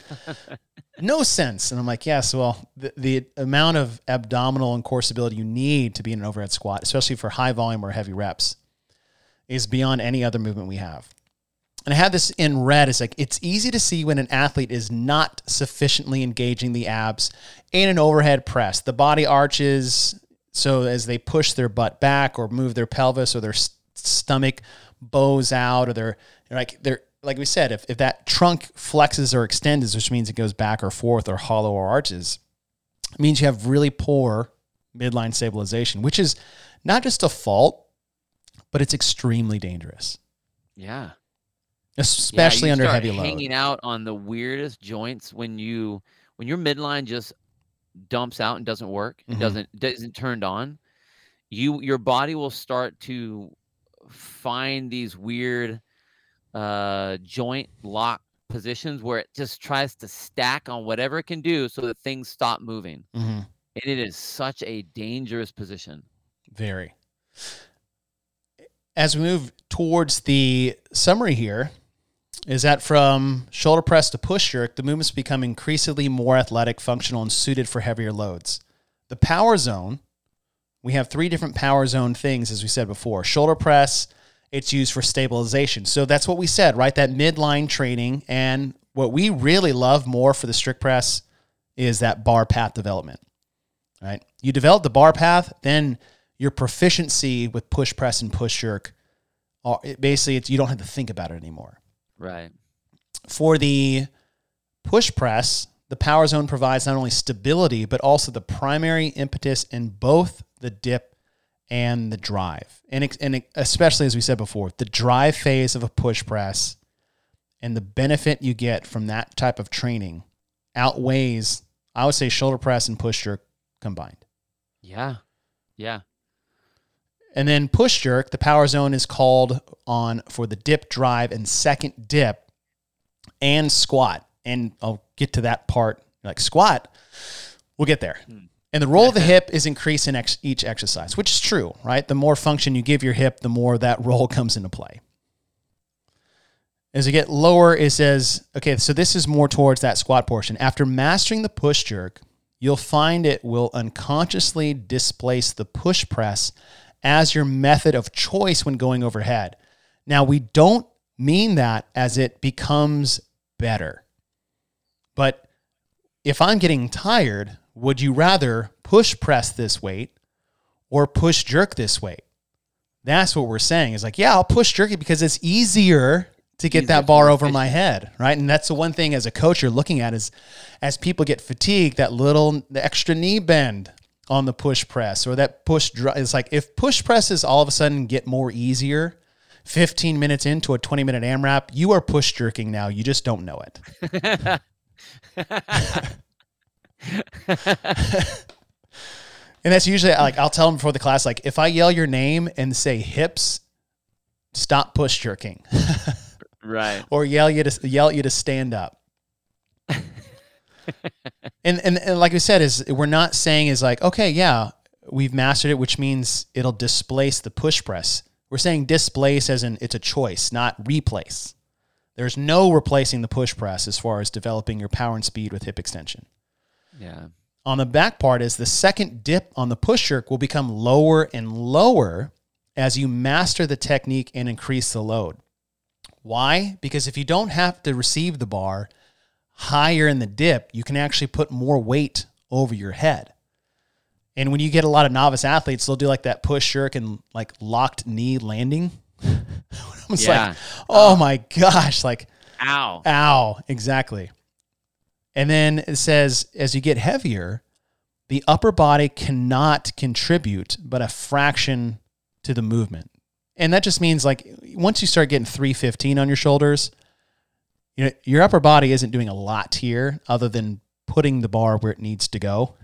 no sense. And I'm like, yes, well, the, the amount of abdominal and core stability you need to be in an overhead squat, especially for high volume or heavy reps, is beyond any other movement we have. And I had this in red. It's like it's easy to see when an athlete is not sufficiently engaging the abs in an overhead press. The body arches so as they push their butt back or move their pelvis or their s- stomach bows out or they're they're like they're like we said, if, if that trunk flexes or extends, which means it goes back or forth or hollow or arches, it means you have really poor midline stabilization, which is not just a fault, but it's extremely dangerous, Yeah. Especially yeah, under heavy load. hanging out on the weirdest joints when you when your midline just dumps out and doesn't work and Mhm. doesn't doesn't turned on you your body will start to find these weird uh joint lock positions where it just tries to stack on whatever it can do so that things stop moving Mhm. and it is such a dangerous position Very. As we move towards the summary here, is that from shoulder press to push jerk, the movements become increasingly more athletic, functional, and suited for heavier loads. The power zone, we have three different power zone things, as we said before. Shoulder press, it's used for stabilization. So that's what we said, right? That midline training. And what we really love more for the strict press is that bar path development, right? You develop the bar path, then your proficiency with push press and push jerk, basically, it's, you don't have to think about it anymore. Right For the push press, the power zone provides not only stability, but also the primary impetus in both the dip and the drive. And, and especially, as we said before, the drive phase of a push press and the benefit you get from that type of training outweighs, I would say, shoulder press and push jerk combined. yeah yeah And then push jerk, the power zone is called on for the dip, drive, and second dip and squat. And I'll get to that part. Like squat, we'll get there. Hmm. And the role of the hip is increased in ex- each exercise, which is true, right? The more function you give your hip, the more that role [laughs] comes into play. As you get lower, it says, okay, so this is more towards that squat portion. After mastering the push jerk, you'll find it will unconsciously displace the push press as your method of choice when going overhead. Now, we don't mean that as it becomes better. But if I'm getting tired, would you rather push press this weight or push jerk this weight? That's what we're saying. Is like, yeah, I'll push jerk it because it's easier to get Easier, that bar over my head, right? And that's the one thing as a coach you're looking at is as people get fatigued, that little the extra knee bend on the push press or that push dr- it's like if push presses all of a sudden get more easier 15 minutes into a 20 minute AMRAP, you are push jerking now. You just don't know it. And that's usually like I'll tell them before the class, like if I yell your name and say hips, stop push jerking, [laughs] right or yell you to yell at you to stand up. And, and and like we said, is we're not saying is like okay, yeah, we've mastered it, which means it'll displace the push press. We're saying displace as in it's a choice, not replace. There's no replacing the push press as far as developing your power and speed with hip extension yeah on the back part is the second dip on the push jerk will become lower and lower as you master the technique and increase the load. Why? Because if you don't have to receive the bar higher in the dip, you can actually put more weight over your head. And when you get a lot of novice athletes, they'll do like that push jerk and like locked knee landing. [laughs] it's Yeah. like, oh my gosh, like ow Ow, exactly. And then it says as you get heavier, the upper body cannot contribute but a fraction to the movement. And that just means like once you start getting 315 on your shoulders, you know, your upper body isn't doing a lot here other than putting the bar where it needs to go.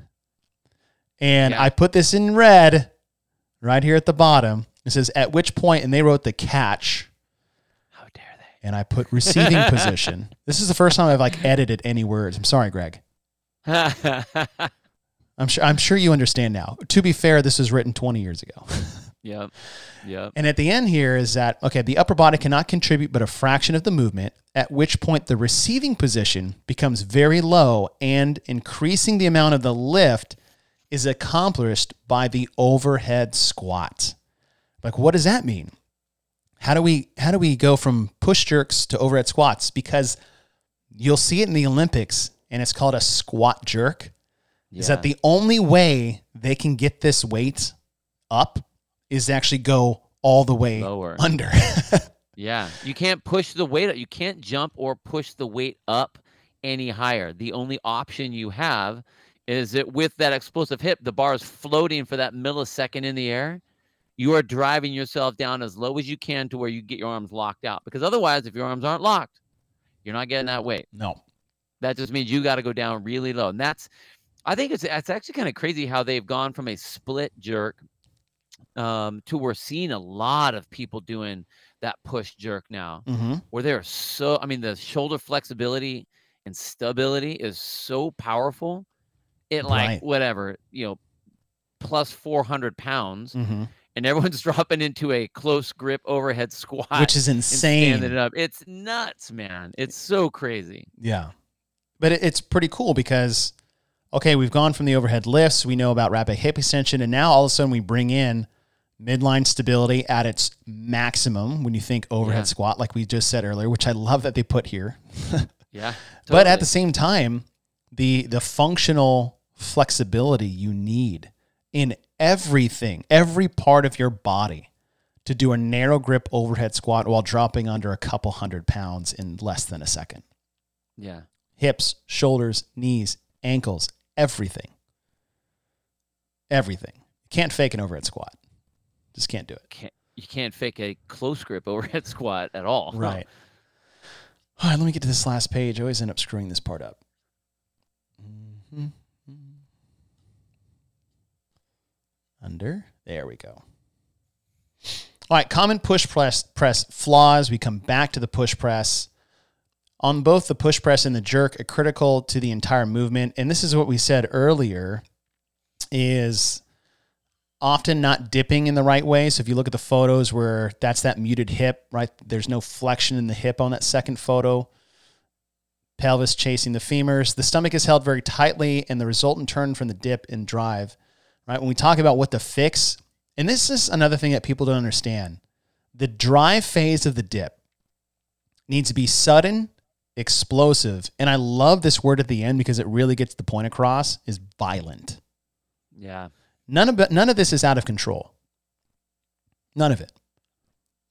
And Yeah. I put this in red right here at the bottom. It says at which point, and they wrote the catch how dare they and I put receiving [laughs] position. This is the first time I've like edited any words. I'm sorry, Greg. [laughs] I'm sure I'm sure you understand now. To be fair, this was written 20 years ago. [laughs] yep. Yep. And at the end here is that okay, the upper body cannot contribute but a fraction of the movement, at which point the receiving position becomes very low and increasing the amount of the lift is accomplished by the overhead squat. Like what does that mean? How do we how do we go from push jerks to overhead squats? Because you'll see it in the Olympics and it's called a squat jerk. Is that the only way they can get this weight up is to actually go all the way Lower. under. [laughs] Yeah, you can't push the weight up. You can't jump or push the weight up any higher. The only option you have is it with that explosive hip, the bar is floating for that millisecond in the air. You are driving yourself down as low as you can to where you get your arms locked out. Because otherwise, if your arms aren't locked, you're not getting that weight. No. That just means you got to go down really low. And that's, I think it's it's actually kind of crazy how they've gone from a split jerk um, to we're seeing a lot of people doing that push jerk now, Mm-hmm. where they're so. I mean, the shoulder flexibility and stability is so powerful. It like Right. whatever you know, plus four hundred pounds, Mm-hmm. and everyone's [laughs] dropping into a close grip overhead [laughs] squat, Which is standing insane. it up. It's nuts, man. It's so crazy. Yeah. But it's pretty cool because, okay, we've gone from the overhead lifts, we know about rapid hip extension, and now all of a sudden we bring in midline stability at its maximum when you think overhead Yeah. squat, like we just said earlier, which I love that they put here. [laughs] Yeah. But at the same time, the the functional flexibility you need in everything, every part of your body to do a narrow grip overhead squat while dropping under a couple hundred pounds in less than a second. yeah. Hips, shoulders, knees, ankles, everything. Everything. You can't fake an overhead squat. Just can't do it. can't you can't fake a close grip [laughs] overhead squat at all. [laughs] Right. All right, let me get to this last page. I always end up screwing this part up. Mm-hmm. Under. There we go. All right, common push press press flaws. We come back to the push press. On both the push press and the jerk, are critical to the entire movement. And this is what we said earlier is often not dipping in the right way. So if you look at the photos where that's that muted hip, right? There's no flexion in the hip on that second photo. Pelvis chasing the femurs. The stomach is held very tightly, and the resultant turn from the dip and drive, right? When we talk about what to fix, and this is another thing that people don't understand the drive phase of the dip needs to be sudden, explosive, and I love this word at the end because it really gets the point across is violent. Yeah. None of none of this is out of control. None of it.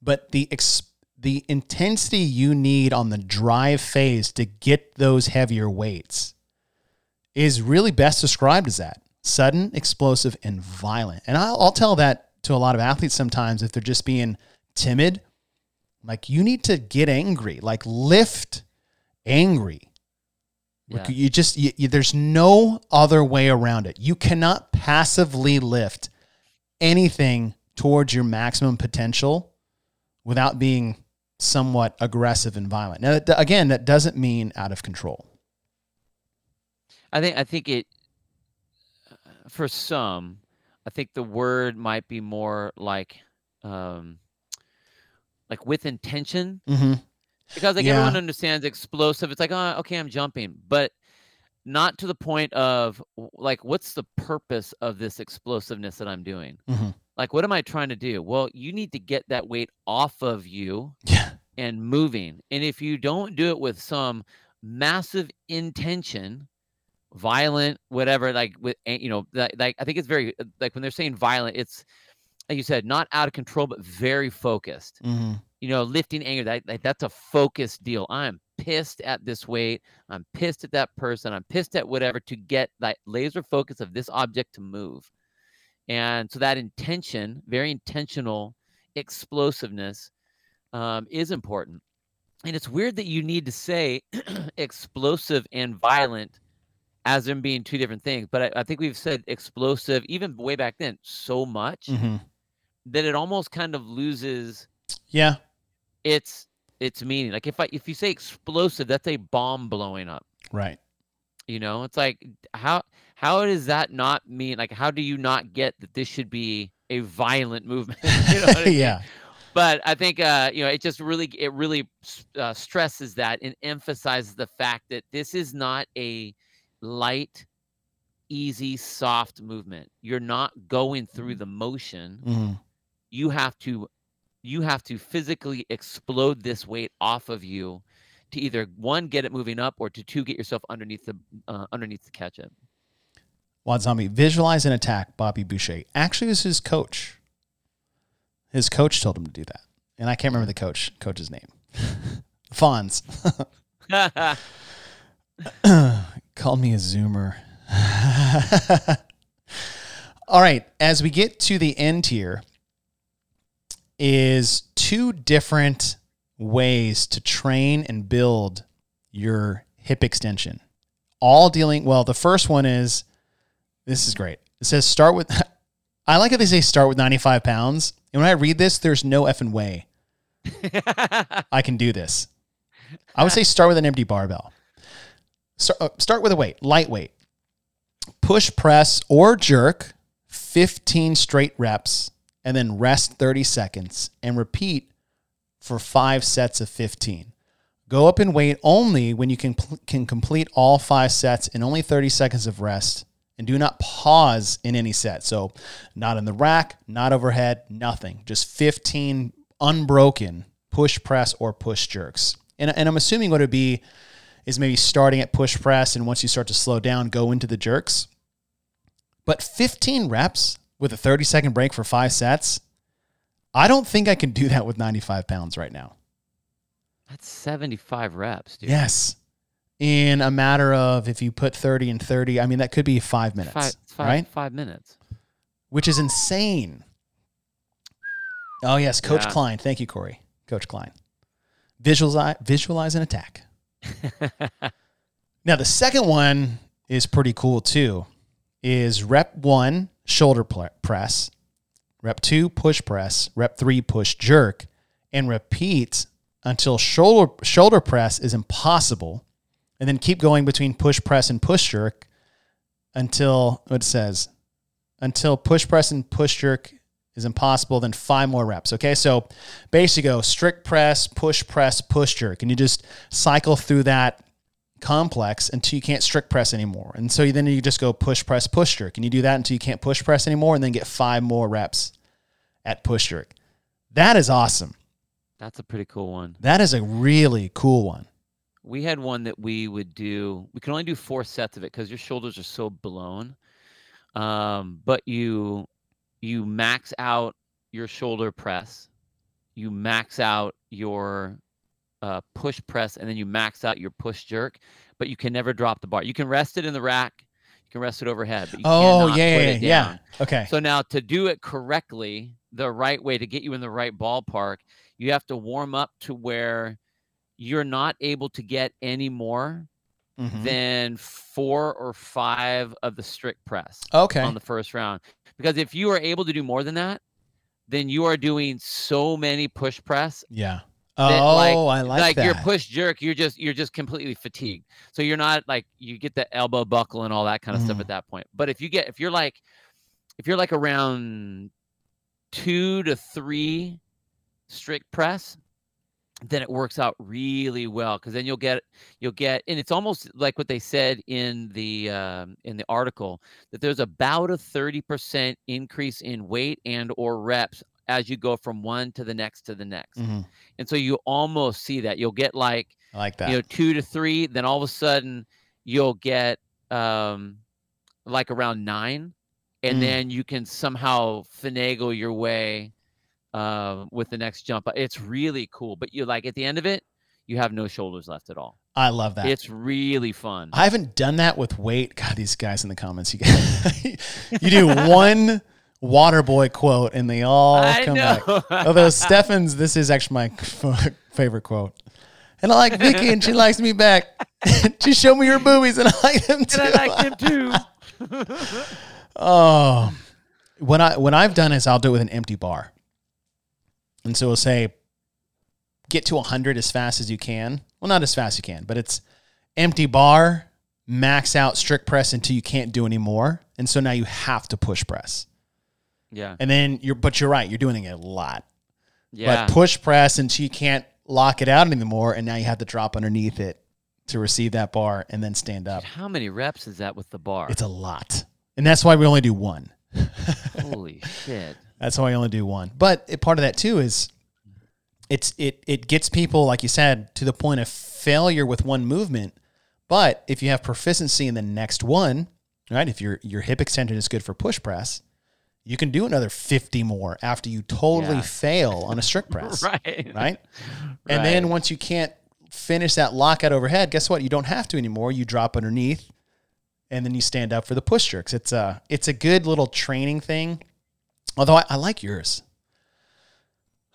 But the ex, the intensity you need on the drive phase to get those heavier weights is really best described as that sudden, explosive, and violent. And I'll, I'll tell that to a lot of athletes sometimes if they're just being timid. Like you need to get angry, like lift angry. Yeah. You just you, you, there's no other way around it. You cannot passively lift anything towards your maximum potential without being somewhat aggressive and violent. Now, again, that doesn't mean out of control. I think I think it for some, I think the word might be more like um like with intention Mm-hmm. Because like Yeah. everyone understands explosive. It's like, oh, okay, I'm jumping, but not to the point of like, what's the purpose of this explosiveness that I'm doing? Mhm. Like, what am I trying to do? Well, you need to get that weight off of you Yeah. and moving. And if you don't do it with some massive intention, violent, whatever, like with a- you know, like, like I think it's very like when they're saying violent, it's like you said, not out of control, but very focused. Mm-hmm. You know, lifting anger, that like, that's a focused deal. I'm pissed at this weight. I'm pissed at that person. I'm pissed at whatever to get that laser focus of this object to move. And so that intention, very intentional explosiveness, um, is important. And it's weird that you need to say [clears throat] explosive and violent as them being two different things. But I, I think we've said explosive even way back then so much Mm-hmm. that it almost kind of loses Yeah. Its its meaning. Like if I if you say explosive, that's a bomb blowing up. Right. You know, it's like how how does that not mean like how do you not get that this should be a violent movement? [laughs] you know I [laughs] mean? yeah. but I think uh, you know it just really it really uh, stresses that and emphasizes the fact that this is not a light, easy, soft movement. You're not going through the motion. Mm-hmm. You have to you have to physically explode this weight off of you to either one get it moving up or to two get yourself underneath the uh, underneath to catch it. Wad Zombie, visualize and attack Bobby Boucher. Actually, it was his coach. His coach told him to do that. And I can't remember the coach coach's name. [laughs] Fonz. [laughs] [clears throat] Called me a zoomer. [laughs] All right, as we get to the end here, is two different ways to train and build your hip extension. All dealing well, the first one is this is great. It says start with [laughs] I like how they say start with 95 pounds. And when I read this, there's no effing way [laughs] I can do this. I would say start with an empty barbell. Start, uh, start with a weight, lightweight. Push, press, or jerk 15 straight reps, and then rest 30 seconds and repeat for five sets of 15. Go up in weight only when you can, can complete all five sets in only 30 seconds of rest and do not pause in any set. So, not in the rack, not overhead, nothing. Just 15 unbroken push press or push jerks. And, and I'm assuming what it would be is maybe starting at push press and once you start to slow down, go into the jerks. But 15 reps with a 30 second break for five sets, I don't think I can do that with 95 pounds right now. That's 75 reps, dude. Yes. In a matter of if you put 30 and 30, I mean, that could be five minutes, Five, five, right? five minutes. Which is insane. Oh, yes. Coach Yeah. Klein. Thank you, Corey. Coach Klein. Visualize, visualize an attack. [laughs] Now, the second one is pretty cool too. Is rep one shoulder press, rep two push press, rep three push jerk, and repeat until shoulder shoulder press is impossible, and then keep going between push press and push jerk until it says until push press and push jerk is impossible. Then five more reps. Okay, so basically go strict press, push press, push jerk, and you just cycle through that complex until you can't strict press anymore. And so then you just go push, press, push jerk. And you do that until you can't push press anymore and then get five more reps at push jerk. That is awesome. That's a pretty cool one. That is a really cool one. We had one that we would do. We can only do four sets of it because your shoulders are so blown. Um, but you you max out your shoulder press, you max out your uh, push press, and then you max out your push jerk. But you can never drop the bar. You can rest it in the rack. You can rest it overhead. But you Oh, yeah, yeah, yeah. Okay. So now to do it correctly, the right way to get you in the right ballpark, you have to warm up to where you're not able to get any more Mhm. than four or five of the strict press Okay. on the first round. Because if you are able to do more than that, then you are doing so many push press yeah. That, Oh, like- I like, that. like that. your push jerk you're just you're just completely fatigued so you're not like you get the elbow buckle and all that kind of stuff Mhm. at that point but if you get if you're like if you're like around two to three strict press then it works out really well because then you'll get you'll get and it's almost like what they said in the um, in the article that there's about a 30% increase in weight and or reps as you go from one to the next to the next Mhm. and so you almost see that you'll get like I like that. you know two to three then all of a sudden you'll get um like around nine and Mm. then you can somehow finagle your way um with the next jump it's really cool but you like at the end of it you have no shoulders left at all I love that. it's really fun I haven't done that with weight. God, these guys in the comments, you [laughs] you do one water boy quote and they all I come know. back. Although Stefan's, this is actually my favorite quote. And I like Vicki and she likes me back. [laughs] she showed me her boobies and I like them too. and i like them too [laughs] Oh, what I what I've done is I'll do it with an empty bar, and so we'll say, get to hundred as fast as you can. Well, not as fast as you can, but it's empty bar, max out strict press until you can't do any more, and so now you have to push press, yeah and then you're but you're right, you're doing it a lot, yeah but push press until you can't lock it out anymore, and now you have to drop underneath it to receive that bar and then stand up. Dude, how many reps is that with the bar It's a lot, and that's why we only do one. [laughs] holy shit That's why I only do one. But it, part of that too is it's it it gets people like you said to the point of failure with one movement. But if you have proficiency in the next one, right? If your your hip extension is good for push press, you can do another 50 more after you totally Yeah. fail on a strict [laughs] press, right right? [laughs] And then once you can't finish that lockout overhead, guess what? You don't have to anymore. You drop underneath and then you stand up for the push jerks. It's a it's a good little training thing. Although I, I like yours.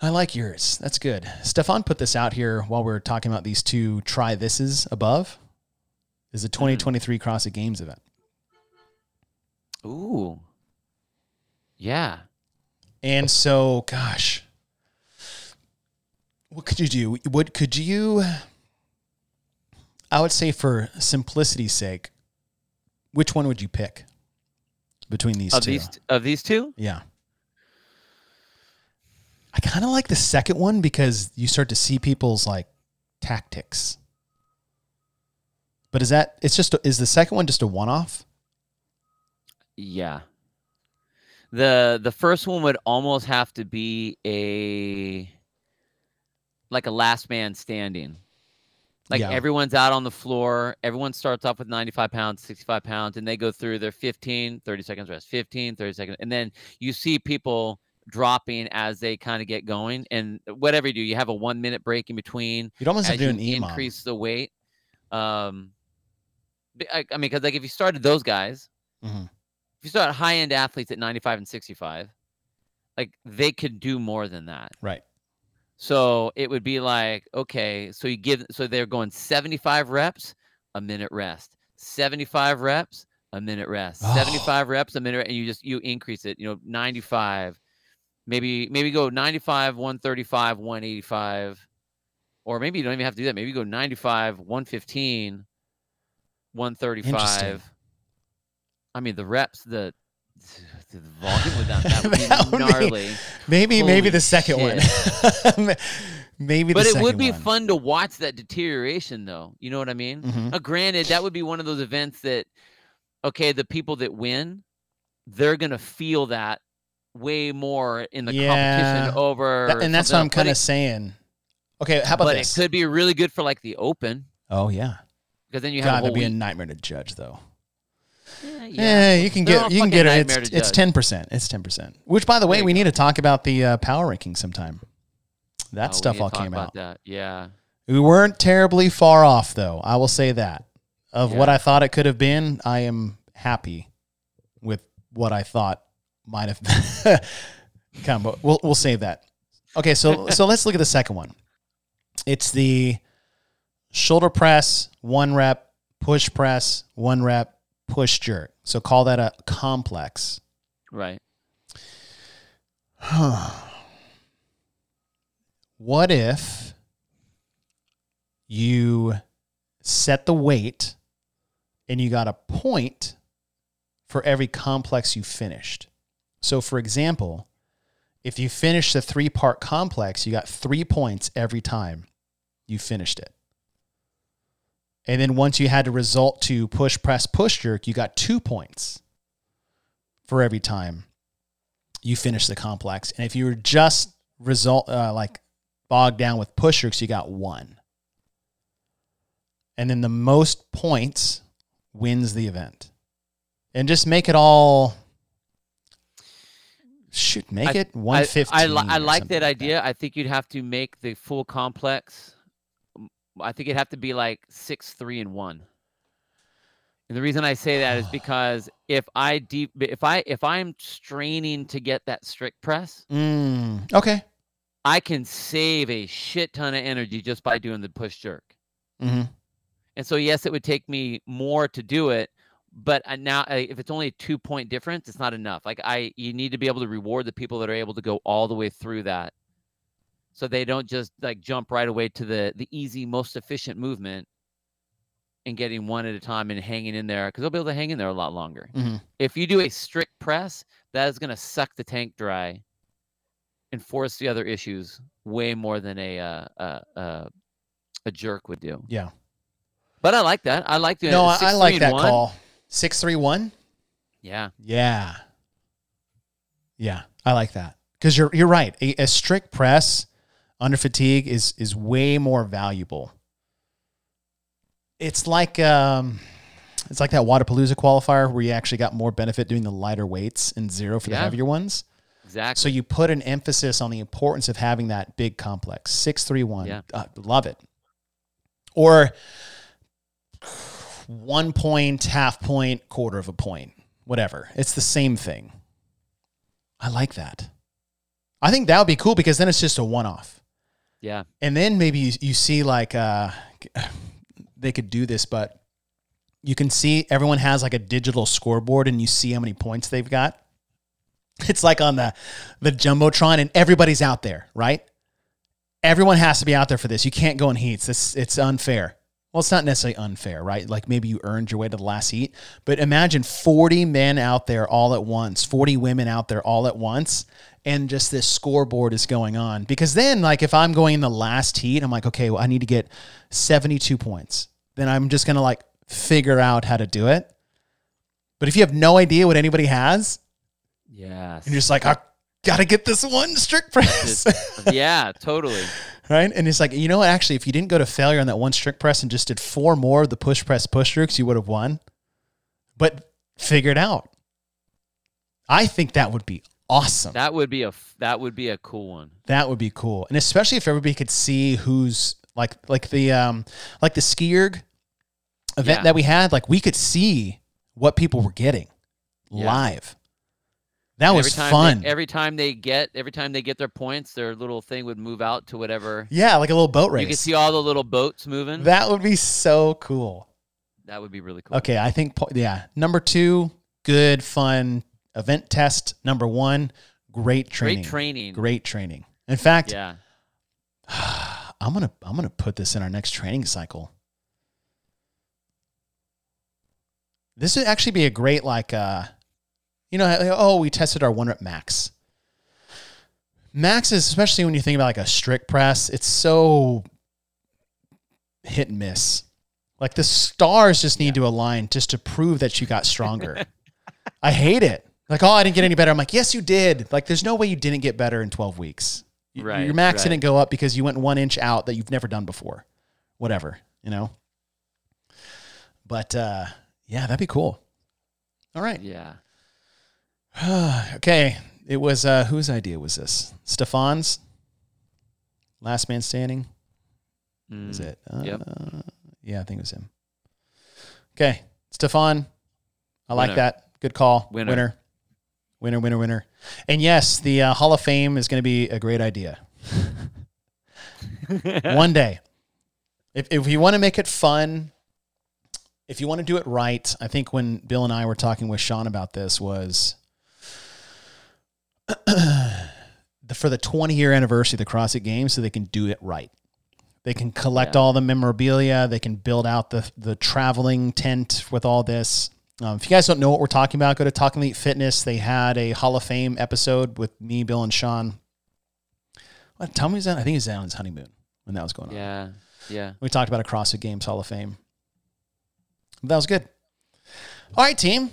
I like yours. That's good. Stefan put this out here while we are talking about these two try thises above. Is a mm-hmm. 2023 CrossFit Games event. Ooh. Yeah. And so, gosh, what could you do? What could you? I would say, for simplicity's sake, which one would you pick between these Of two? these of these two? yeah. I kind of like the second one because you start to see people's like tactics. But is that it's just is the second one just a one off? Yeah. The the first one would almost have to be a like a last man standing. Like Yeah. everyone's out on the floor. Everyone starts off with 95 pounds, 65 pounds, and they go through their 15, 30 seconds rest, 15, 30 seconds. And then you see people dropping as they kind of get going. And whatever you do, you have a one minute break in between You'd almost have to do an EMOM. increase the weight. Um, I, I mean, because like if you started those guys, Mhm. If you start high end athletes at 95 and 65, like they could do more than that. Right. So it would be like, okay, so you give, so they're going 75 reps, a minute rest, 75 reps, a minute rest, Oh. 75 reps, a minute, and you just, you increase it, you know, 95, maybe, maybe go 95, 135, 185, or maybe you don't even have to do that. Maybe you go 95, 115, 135. I mean, the reps, the, the volume with that, that would be [laughs] That would be- gnarly. Maybe maybe Holy the second one. [laughs] maybe the but it would be one. fun to watch that deterioration though you know what i mean Mhm. Now, granted that would be one of those events that okay the people that win they're gonna feel that way more in the Yeah. competition over That- and that's what I'm kind of saying. Okay, how about but this? it could be really good for like the open oh yeah, because then you God, have a that'd be a nightmare to judge though. Yeah, Yeah, you can They're get you can fucking get it. nightmare It's to it's judge. ten percent. It's ten percent. Which, by the way, There you we need to talk about the uh, power ranking sometime. That Oh, we stuff need to all talk came about out. that. yeah We weren't terribly far off, though. I will say that. Of what Yeah. I thought it could have been, I am happy with what I thought might have. [laughs] Come, but we'll we'll save that. Okay, so so [laughs] let's look at the second one. It's the shoulder press, one rep, push press, one rep, push jerk. So call that a complex. right what if you set the weight and you got a point for every complex you finished? So, for example, if you finish the three part complex, you got three points every time you finished it. And then once you had to result to push, press, push jerk, you got two points for every time you finish the complex. And if you were just result uh, like bogged down with push jerks, you got one. And then the most points wins the event. And just make it all shoot, make I- it 115. I, I, I like that idea. I think you'd have to make the full complex. I think it'd have to be like six, three, and one. And the reason I say that is [sighs] because if I deep, if I if I'm straining to get that strict press, Mm, okay. I can save a shit ton of energy just by doing the push jerk. hmm And so yes, it would take me more to do it, but now if it's only a two point difference, it's not enough. Like I, you need to be able to reward the people that are able to go all the way through that, so they don't just like jump right away to the the easy, most efficient movement, and getting one at a time and hanging in there because they'll be able to hang in there a lot longer. hmm If you do a strict press, that is going to suck the tank dry, and force the other issues way more than a uh, uh, uh, a jerk would do. Yeah. But I like that. I like the No, it. I, I like that one. call. Six three one. Yeah. Yeah. Yeah, I like that because you're you're right. A, a strict press under fatigue is is way more valuable. It's like um, it's like that Wodapalooza qualifier where you actually got more benefit doing the lighter weights and zero for the heavier ones. Exactly. So you put an emphasis on the importance of having that big complex six three one. Yeah. Uh, love it. Or one point, half point, quarter of a point, whatever. It's the same thing. I like that. I think that would be cool because then it's just a one off. Yeah. And then maybe you, you see like uh, [sighs] they could do this, but you can see everyone has like a digital scoreboard and you see how many points they've got. [laughs] It's like on the the jumbotron and everybody's out there, right? Everyone has to be out there for this. You can't go in heats. It's it's unfair. Well, it's not necessarily unfair, right? Like maybe you earned your way to the last heat, but imagine 40 men out there all at once, 40 women out there all at once, and just this scoreboard is going on. Because then, like, if I'm going in the last heat, I'm like, okay, well, I need to get 72 points. Then I'm just going to like figure out how to do it. But if you have no idea what anybody has, yeah, and you're just like, I got to get this one strict press. yeah, totally. [laughs] right? And it's like, you know what? Actually, if you didn't go to failure on that one strict press and just did four more of the push press push strokes, you would have won. But figure it out. I think that would be awesome. That, would be a that would be a cool one. That would be cool, and especially if everybody could see who's like like the um like the SkiErg event Yeah. that we had. Like we could see what people were getting Yeah. live. That was fun. They, every time they get every time they get their points, their little thing would move out to whatever. yeah, like a little boat race. You could see all the little boats moving. That, that would be so cool. That would be really cool. Okay, I think yeah. Number two, good fun event test. Number one, great training. Great training. Great training. In fact, Yeah. [sighs] I'm gonna I'm gonna put this in our next training cycle. This would actually be a great like uh, you know, oh, we tested our one rep max. Max is especially when you think about like a strict press, it's so hit and miss. Like the stars just need to align just to prove that you got stronger. [laughs] I hate it. Like, oh, I didn't get any better. I'm like, yes, you did. Like, there's no way you didn't get better in 12 weeks. Y- Right, Your max right. didn't go up because you went one inch out that you've never done before. Whatever, you know? But uh, yeah, that'd be cool. All right. Yeah. [sighs] okay. It was uh whose idea was this? Stefan's? Last man standing? Is Mm. it? Uh, Yep. Yeah, I think it was him. Okay. Stefan. I like Winner. that. Good call. Winner. Winner. Winner, winner, winner. And yes, the uh, Hall of Fame is going to be a great idea. [laughs] One day. If, if you want to make it fun, if you want to do it right, I think when Bill and I were talking with Sean about this was [clears throat] the, for the 20 year anniversary of the CrossFit Games so they can do it right. They can collect Yeah. all the memorabilia. They can build out the the traveling tent with all this. Um, if you guys don't know what we're talking about, go to Talking Elite Fitness. They had a Hall of Fame episode with me, Bill, and Sean. What, tell me, was that? I think he was on his honeymoon when that was going on. yeah. Yeah. We talked about a CrossFit Games Hall of Fame. That was good. All right, team.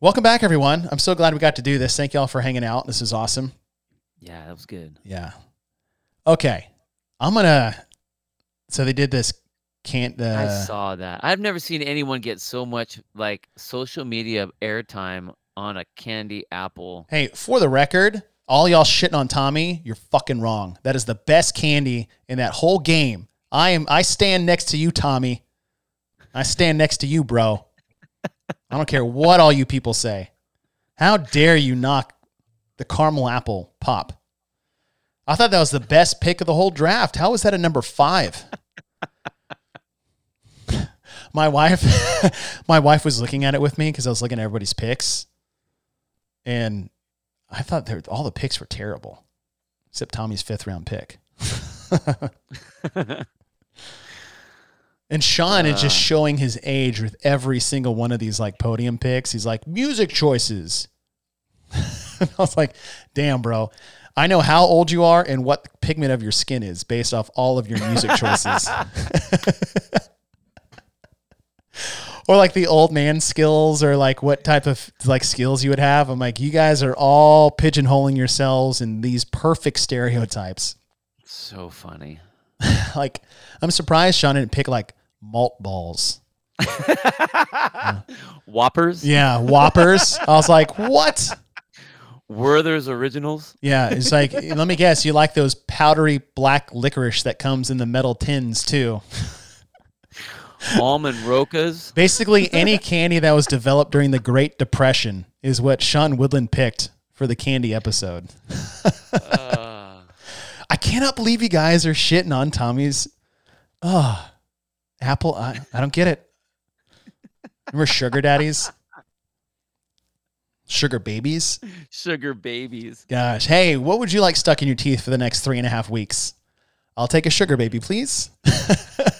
Welcome back, everyone. I'm so glad we got to do this. Thank y'all for hanging out. This is awesome. Yeah. That was good. Yeah. Okay. I'm gonna. So they did this. Can't. Uh, I saw that. I've never seen anyone get so much like social media airtime on a candy apple. Hey, for the record, all y'all shitting on Tommy, you're fucking wrong. That is the best candy in that whole game. I am. I stand next to you, Tommy. I stand next to you, bro. I don't care what all you people say. How dare you knock the caramel apple pop? I thought that was the best pick of the whole draft. How is that a number five? My wife, [laughs] my wife was looking at it with me because I was looking at everybody's picks, and I thought were, all the picks were terrible, except Tommy's fifth round pick. [laughs] and Sean is just Uh. showing his age with every single one of these like podium picks. He's like music choices. [laughs] I was like, damn, bro. I know how old you are and what the pigment of your skin is based off all of your music choices. Or like the old man skills or like what type of like skills you would have. I'm like, you guys are all pigeonholing yourselves in these perfect stereotypes. So funny. [laughs] like, I'm surprised Sean didn't pick like malt balls. [laughs] Whoppers. Yeah, whoppers. I was like, what? Werther's originals. Yeah, it's like, [laughs] let me guess, you like those powdery black licorice that comes in the metal tins too. Almond rokas. Basically, any candy that was developed during the Great Depression is what Sean Woodland picked for the candy episode. Uh, [laughs] I cannot believe you guys are shitting on Tommy's. Oh, Apple. I, I don't get it. Remember sugar daddies? Sugar babies? sugar babies. Gosh. Hey, what would you like stuck in your teeth for the next three and a half weeks? I'll take a sugar baby, please. [laughs]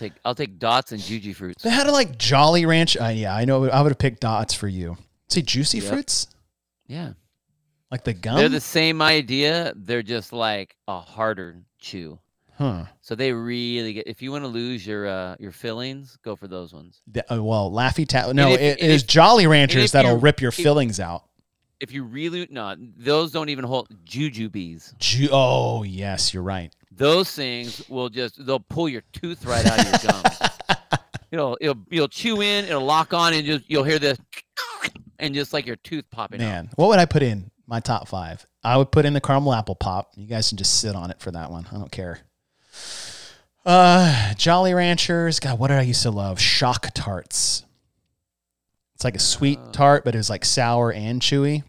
I'll take I'll take dots and Jujyfruits. They had a like Jolly Ranch. Uh, yeah, I know. I would have picked dots for you. Say juicy Yep. fruits, Yeah. like the gum. They're the same idea. They're just like a harder chew. huh. So they really get. If you want to lose your uh, your fillings, go for those ones. The- uh, well, Laffy Taffy. No, if- it is if- Jolly Ranchers that'll rip your if- fillings out. If you really no, those don't even hold jujubes. Ju- oh yes, you're right. Those things will just they'll pull your tooth right out of your gums. [laughs] it'll it'll you'll chew in, it'll lock on, and just you'll hear this, and just like your tooth popping out. Man, what would I put in my top five? I would put in the caramel apple pop. You guys can just sit on it for that one. I don't care. Uh, Jolly Ranchers. God, what did I used to love? Shock tarts. It's like a sweet Oh. tart, but it was like sour and chewy.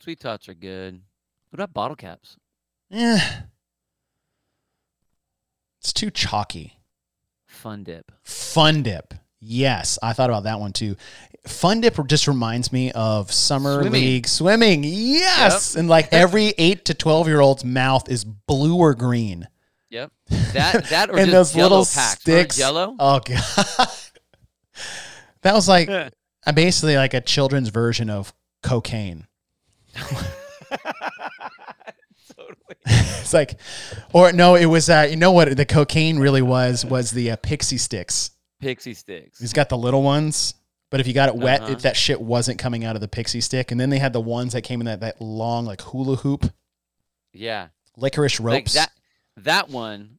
Sweet tarts are good. What about bottle caps? Eh. It's too chalky. Fun dip. Fun dip. Yes, I thought about that one too. Fun dip just reminds me of summer Swimming. league swimming. Yes, and like every [laughs] eight to twelve year old's mouth is blue or green, Yep. That that [laughs] or and just those little. Remember sticks. Jello. Oh god, that was like basically like a children's version of cocaine. [laughs] [laughs] It's like, or no, it was. Uh, you know what the cocaine really was was the uh, Pixy Stix. Pixy Stix. He's got the little ones, but if you got it wet, Uh-huh. if that shit wasn't coming out of the pixie stick. And then they had the ones that came in that, that long like hula hoop, Yeah. licorice Like ropes. that that one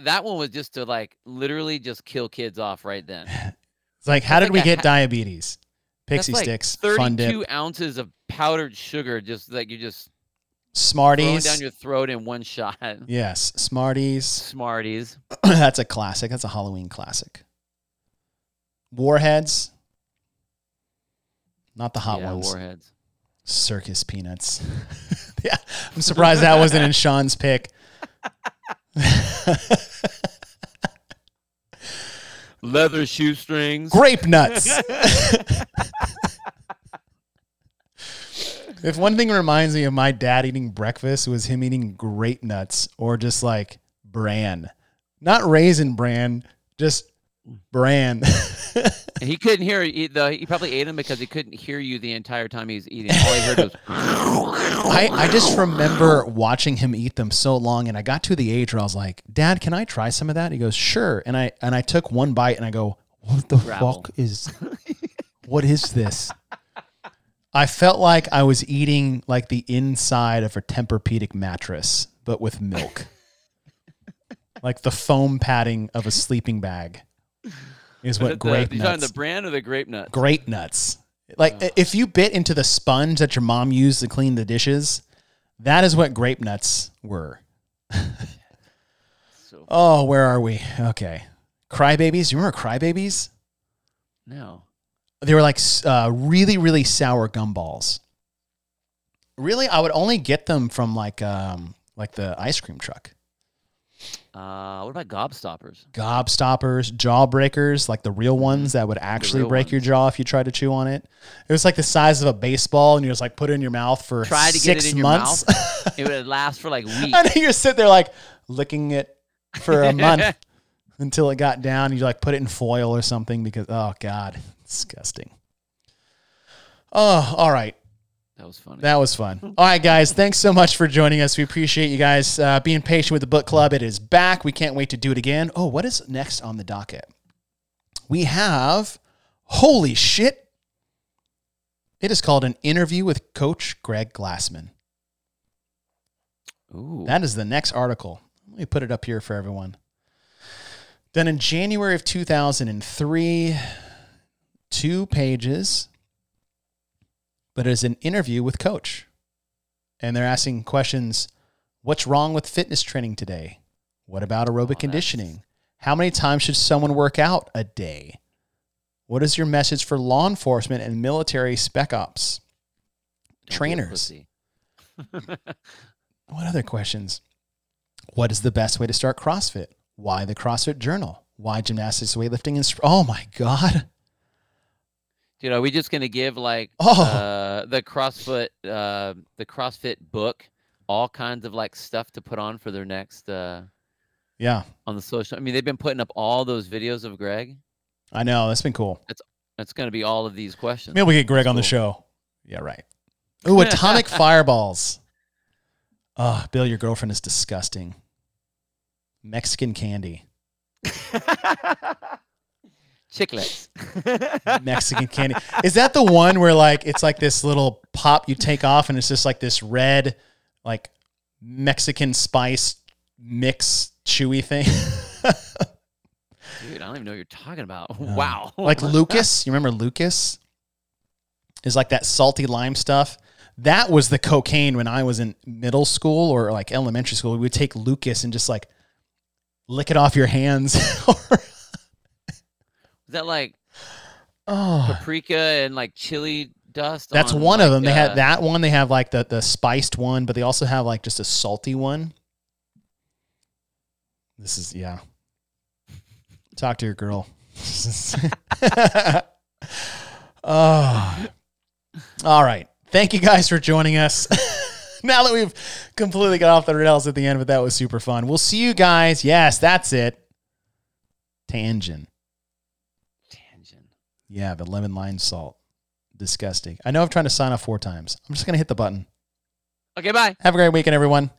that one was just to like literally just kill kids off right then. [laughs] it's like, how that's did like we a get ha- diabetes? Pixie That's like sticks, fun dip, 32 ounces of powdered sugar just like you just Smarties. down your throat in one shot. [laughs] yes, Smarties. Smarties. [clears throat] That's a classic. That's a Halloween classic. Warheads. Not the hot yeah, ones. warheads. Circus peanuts. [laughs] yeah, I'm surprised that wasn't in Sean's pick. [laughs] Leather shoestrings. Grape nuts. If one thing reminds me of my dad eating breakfast was him eating grape nuts or just like bran, not raisin bran, just bran. [laughs] He couldn't hear you though. He probably ate them because he couldn't hear you the entire time he was eating. All he heard was [laughs] I, I just remember watching him eat them so long, and I got to the age where I was like, "Dad, can I try some of that?" He goes, "Sure." And I and I took one bite, and I go, "What the Gravel. fuck is? what is this?" I felt like I was eating like the inside of a Tempur-Pedic mattress, but with milk, [laughs] like the foam padding of a sleeping bag. Is Was what it grape the, you talking the brand or the grape nuts? grape nuts. Like i- if you bit into the sponge that your mom used to clean the dishes, that is what grape nuts were. [laughs] So Oh, where are we? Okay. Crybabies. You remember crybabies? no. They were like uh, really, really sour gumballs. Really, I would only get them from like um, like the ice cream truck. Uh, what about gobstoppers? Gobstoppers, jawbreakers, like the real ones that would actually break your jaw if you tried to chew on it. It was like the size of a baseball, and you just like put it in your mouth for Try to six get it in months. your mouth. [laughs] it would last for like [laughs] weeks. Know you're sitting there like licking it for a [laughs] month until it got down. You like put it in foil or something because oh god, disgusting. Oh, all right. That was funny. That was fun. All right, guys. Thanks so much for joining us. We appreciate you guys uh, being patient with the book club. It is back. We can't wait to do it again. Oh, what is next on the docket? We have, holy shit. It is called An Interview with Coach Greg Glassman. Ooh. That is the next article. Let me put it up here for everyone. Done in January of 2003, two pages, but it is an interview with Coach. And they're asking questions What's wrong with fitness training today? What about aerobic oh, that's- conditioning? How many times should someone work out a day? What is your message for law enforcement and military spec ops? Don't Trainers. [laughs] [laughs] What other questions? What is the best way to start CrossFit? Why the CrossFit Journal? Why gymnastics, weightlifting, and str- oh my god! Dude, are we just gonna give like Oh. uh, the CrossFit uh, the CrossFit book all kinds of like stuff to put on for their next uh, Yeah, on the social? I mean, they've been putting up all those videos of Greg. I know that's been cool. That's gonna be all of these questions. Maybe we get Greg on the show. Yeah, right. Ooh, atomic [laughs] fireballs. Oh, Bill, your girlfriend is disgusting. Mexican candy. [laughs] Chiclets. [laughs] Mexican candy. Is that the one where like it's like this little pop you take off and it's just like this red, like Mexican spice mix chewy thing? Dude, I don't even know what you're talking about. [laughs] Wow. like [laughs] Lucas. You remember Lucas? Is like that salty lime stuff. That was the cocaine when I was in middle school or like elementary school. We would take Lucas and just like lick it off your hands. Is that like oh, paprika and like chili dust? that's on, one of them. like, They uh, have that one. They have like the the spiced one, but they also have like just a salty one. This is yeah. Talk to your girl. [laughs] oh. All right. Thank you guys for joining us. [laughs] now that we've completely got off the rails at the end, but that was super fun. We'll see you guys. Yes, that's it. Tangent. Yeah, the lemon lime salt. Disgusting. I know I'm trying to sign off four times. I'm just going to hit the button. Okay, bye. Have a great weekend, everyone.